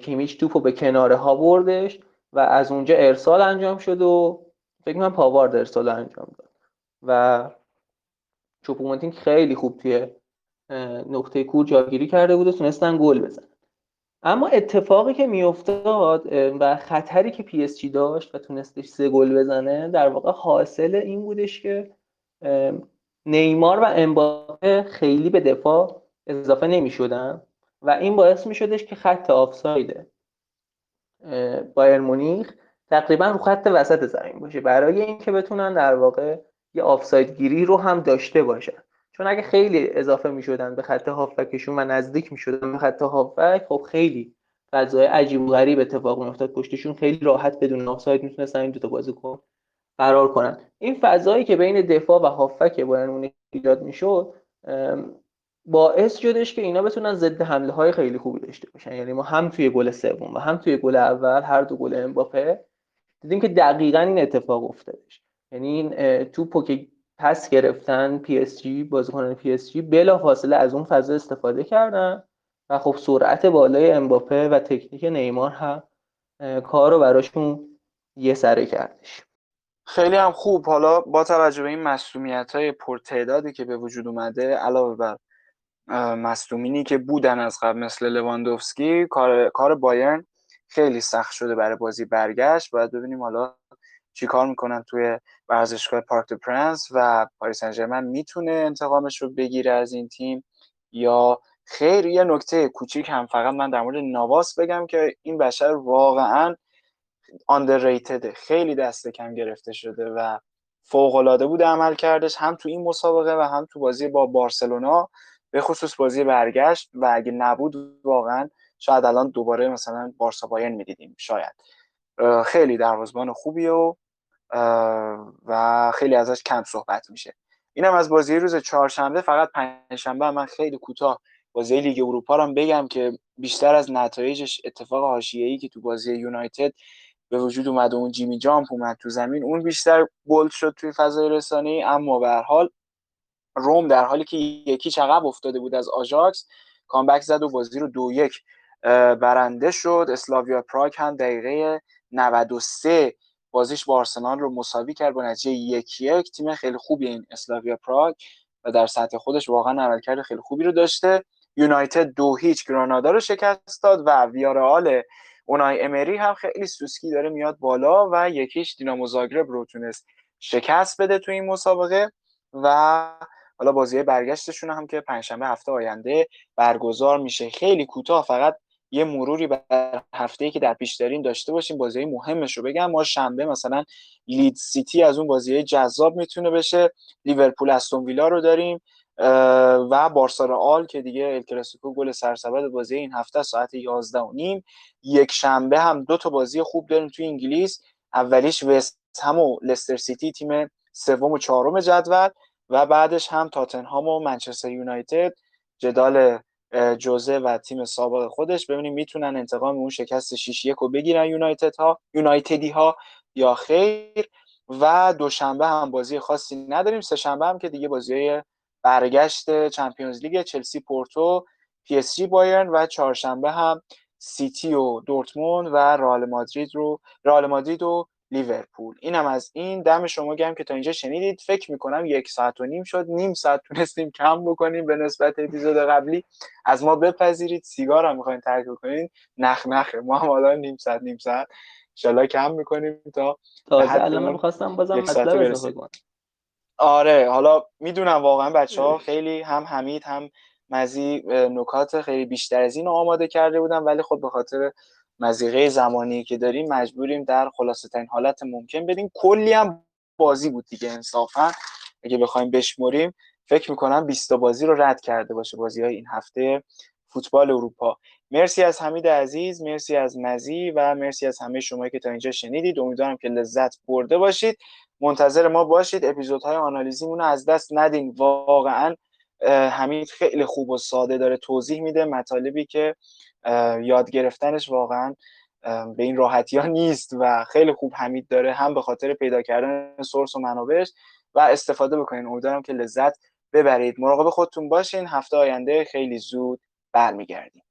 کیمیچ توپو به کناره ها بردش و از اونجا ارسال انجام شد و فکر کنم پاوارد ارسال انجام داد. و چوپوموتینگ خیلی خوب توی نقطه کور جاگیری کرده بود و تونستن گل بزنن. اما اتفاقی که میافتاد و خطری که پی اس جی داشت و تونستش سه گل بزنه در واقع حاصل این بودش که نیمار و امباپه خیلی به دفاع اضافه نمی شدن و این باعث می شدش که خط آفساید بایر مونیخ تقریبا رو خط وسط زمین باشه. برای اینکه بتونن در واقع یه آفساید گیری رو هم داشته باشن. چون اگه خیلی اضافه می شدن به خط هافکشون و نزدیک می شدن به خط هافک خب خیلی فضای عجیب و غریب اتفاق می افتاد پشتشون خیلی راحت بدون آفساید می‌تونستن این دوتا بازیکن قرار کنن. این فضایی که بین دفاع و هافبک بایرن ایجاد می‌شد باعث شدش که اینا بتونن ضد حمله های خیلی خوبی داشته باشن. یعنی ما هم توی گل سوم و هم توی گل اول هر دو گل امباپه دیدیم که دقیقا این اتفاق افتادش. یعنی این توپو که پس گرفتن پی اس جی بازیکنان پی اس جی بلا فاصله از اون فضا استفاده کردن و خب سرعت بالای امباپه و تکنیک نیمار هم کار رو براشون یه سره کردش. خیلی هم خوب. حالا با توجه به این مصدومیت های پرتعدادی که به وجود اومده علاوه بر مصدومینی که بودن از قبل مثل لواندوفسکی کار کار بایرن خیلی سخت شده برای بازی برگشت. باید ببینیم حالا چیکار می‌کنن توی ورزشگاه پارک دو پرنس و پاریس سن می‌تونه انتقامش رو بگیره از این تیم؟ یا خیر یه نکته کوچیک هم فقط من در مورد ناواس بگم که این بشر واقعا underrated خیلی دست کم گرفته شده و فوق بوده عمل کردش هم تو این مسابقه و هم تو بازی با بارسلونا به خصوص بازی برگشت و اگه نبود واقعا شاید الان دوباره مثلا بارسا بایرن می‌دیدیم شاید. خیلی دروازبان خوبی و و خیلی ازش کم صحبت میشه. اینم از بازی روز چهارشنبه فقط پنجشنبه من خیلی کوتاه بازی لیگ اروپا رو بگم که بیشتر از نتایجش اتفاق حاشیه‌ای که تو بازی یونایتد به وجود اومد و اون جیمی جامپ اومد تو زمین اون بیشتر بولد شد توی فضای رسانه‌ای. اما به حال روم در حالی که یکی چقب افتاده بود از آژاکس کامبک زد و بازی رو دو یک برنده شد. اسلاویا پراگ هم دقیقه 93 بازیش با آرسنال رو مساوی کرد با نتیجه یک یک. تیم خیلی خوبی این اسلاویا پراگ و در سطح خودش واقعا عملکرد خیلی خوبی رو داشته. یونایتد دو هیچ گرانادا رو شکست داد و ویارال اونای امری هم خیلی سوسکی داره میاد بالا و یکیش دینامو زاگرب رو تونست شکست بده تو این مسابقه و حالا بازی برگشتشون هم که پنجشنبه هفته آینده برگزار میشه. خیلی کوتاه فقط یه مروری بر هفته که در پیش داریم داشته باشیم بازی مهمش رو بگم. ما شنبه مثلا لید سیتی از اون بازی جذاب می‌تونه بشه. لیورپول استون ویلا رو داریم و بارسا آل که دیگه الکلاسیکو گل سرسبد بازی این هفته ساعت 11 و نیم. یک شنبه هم دو تا بازی خوب داریم توی انگلیس. اولیش وست هم و لستر سیتی تیم سوم و چهارم جدول و بعدش هم تاتنهام و منچستر یونایتد. جدال جوزه و تیم سابق خودش ببینیم می‌تونن انتقام اون شکست 6 1 رو بگیرن یونایتد ها یونایتدی ها یا خیر. و دوشنبه هم بازی خاصی نداریم. سه شنبه هم که دیگه بازی برگشت چمپیونز لیگ چلسی پورتو پی اس جی بایرن و چهارشنبه هم سیتی و دورتموند و رئال مادرید رو رئال مادرید و لیورپول. اینم از این. دم شما گرم که تا اینجا شنیدید. فکر می‌کنم یک ساعت و نیم شد. نیم ساعت تونستیم کم بکنیم به نسبت اپیزود قبلی. از ما بپذیرید. سیگار هم می‌خواین ترک بکنید نخ نخه ما هم حالا نیم ساعت نیم ساعت. انشالله کم می‌کنیم تا تازه الان می‌خواستم بازم مطلب اضافه کنم. آره. حالا می‌دونم واقعا بچه ها خیلی هم حمید هم مزی نکات خیلی بیشتر از این آماده کرده بودم ولی خب به خاطر مزیقه زمانی که داریم مجبوریم در خلاصه ترین حالت ممکن بدیم. کلی هم بازی بود دیگه انصافا. اگه بخوایم بشمریم فکر می‌کنم 20 بازی رو رد کرده باشه بازی های این هفته فوتبال اروپا. مرسی از حمید عزیز مرسی از مزی و مرسی از همه شما که تا اینجا شنیدید. امیدوارم که لذت برده باشید. منتظر ما باشید. اپیزودهای آنالیزیمون رو از دست ندین. واقعا حمید خیلی خوب و ساده داره توضیح میده مطالبی که یاد گرفتنش واقعا به این راحتی ها نیست و خیلی خوب حمید داره هم به خاطر پیدا کردن سورس و منابعش و استفاده بکنین. امیدوارم که لذت ببرید. مراقب خودتون باشین. هفته آینده خیلی زود برمیگردیم.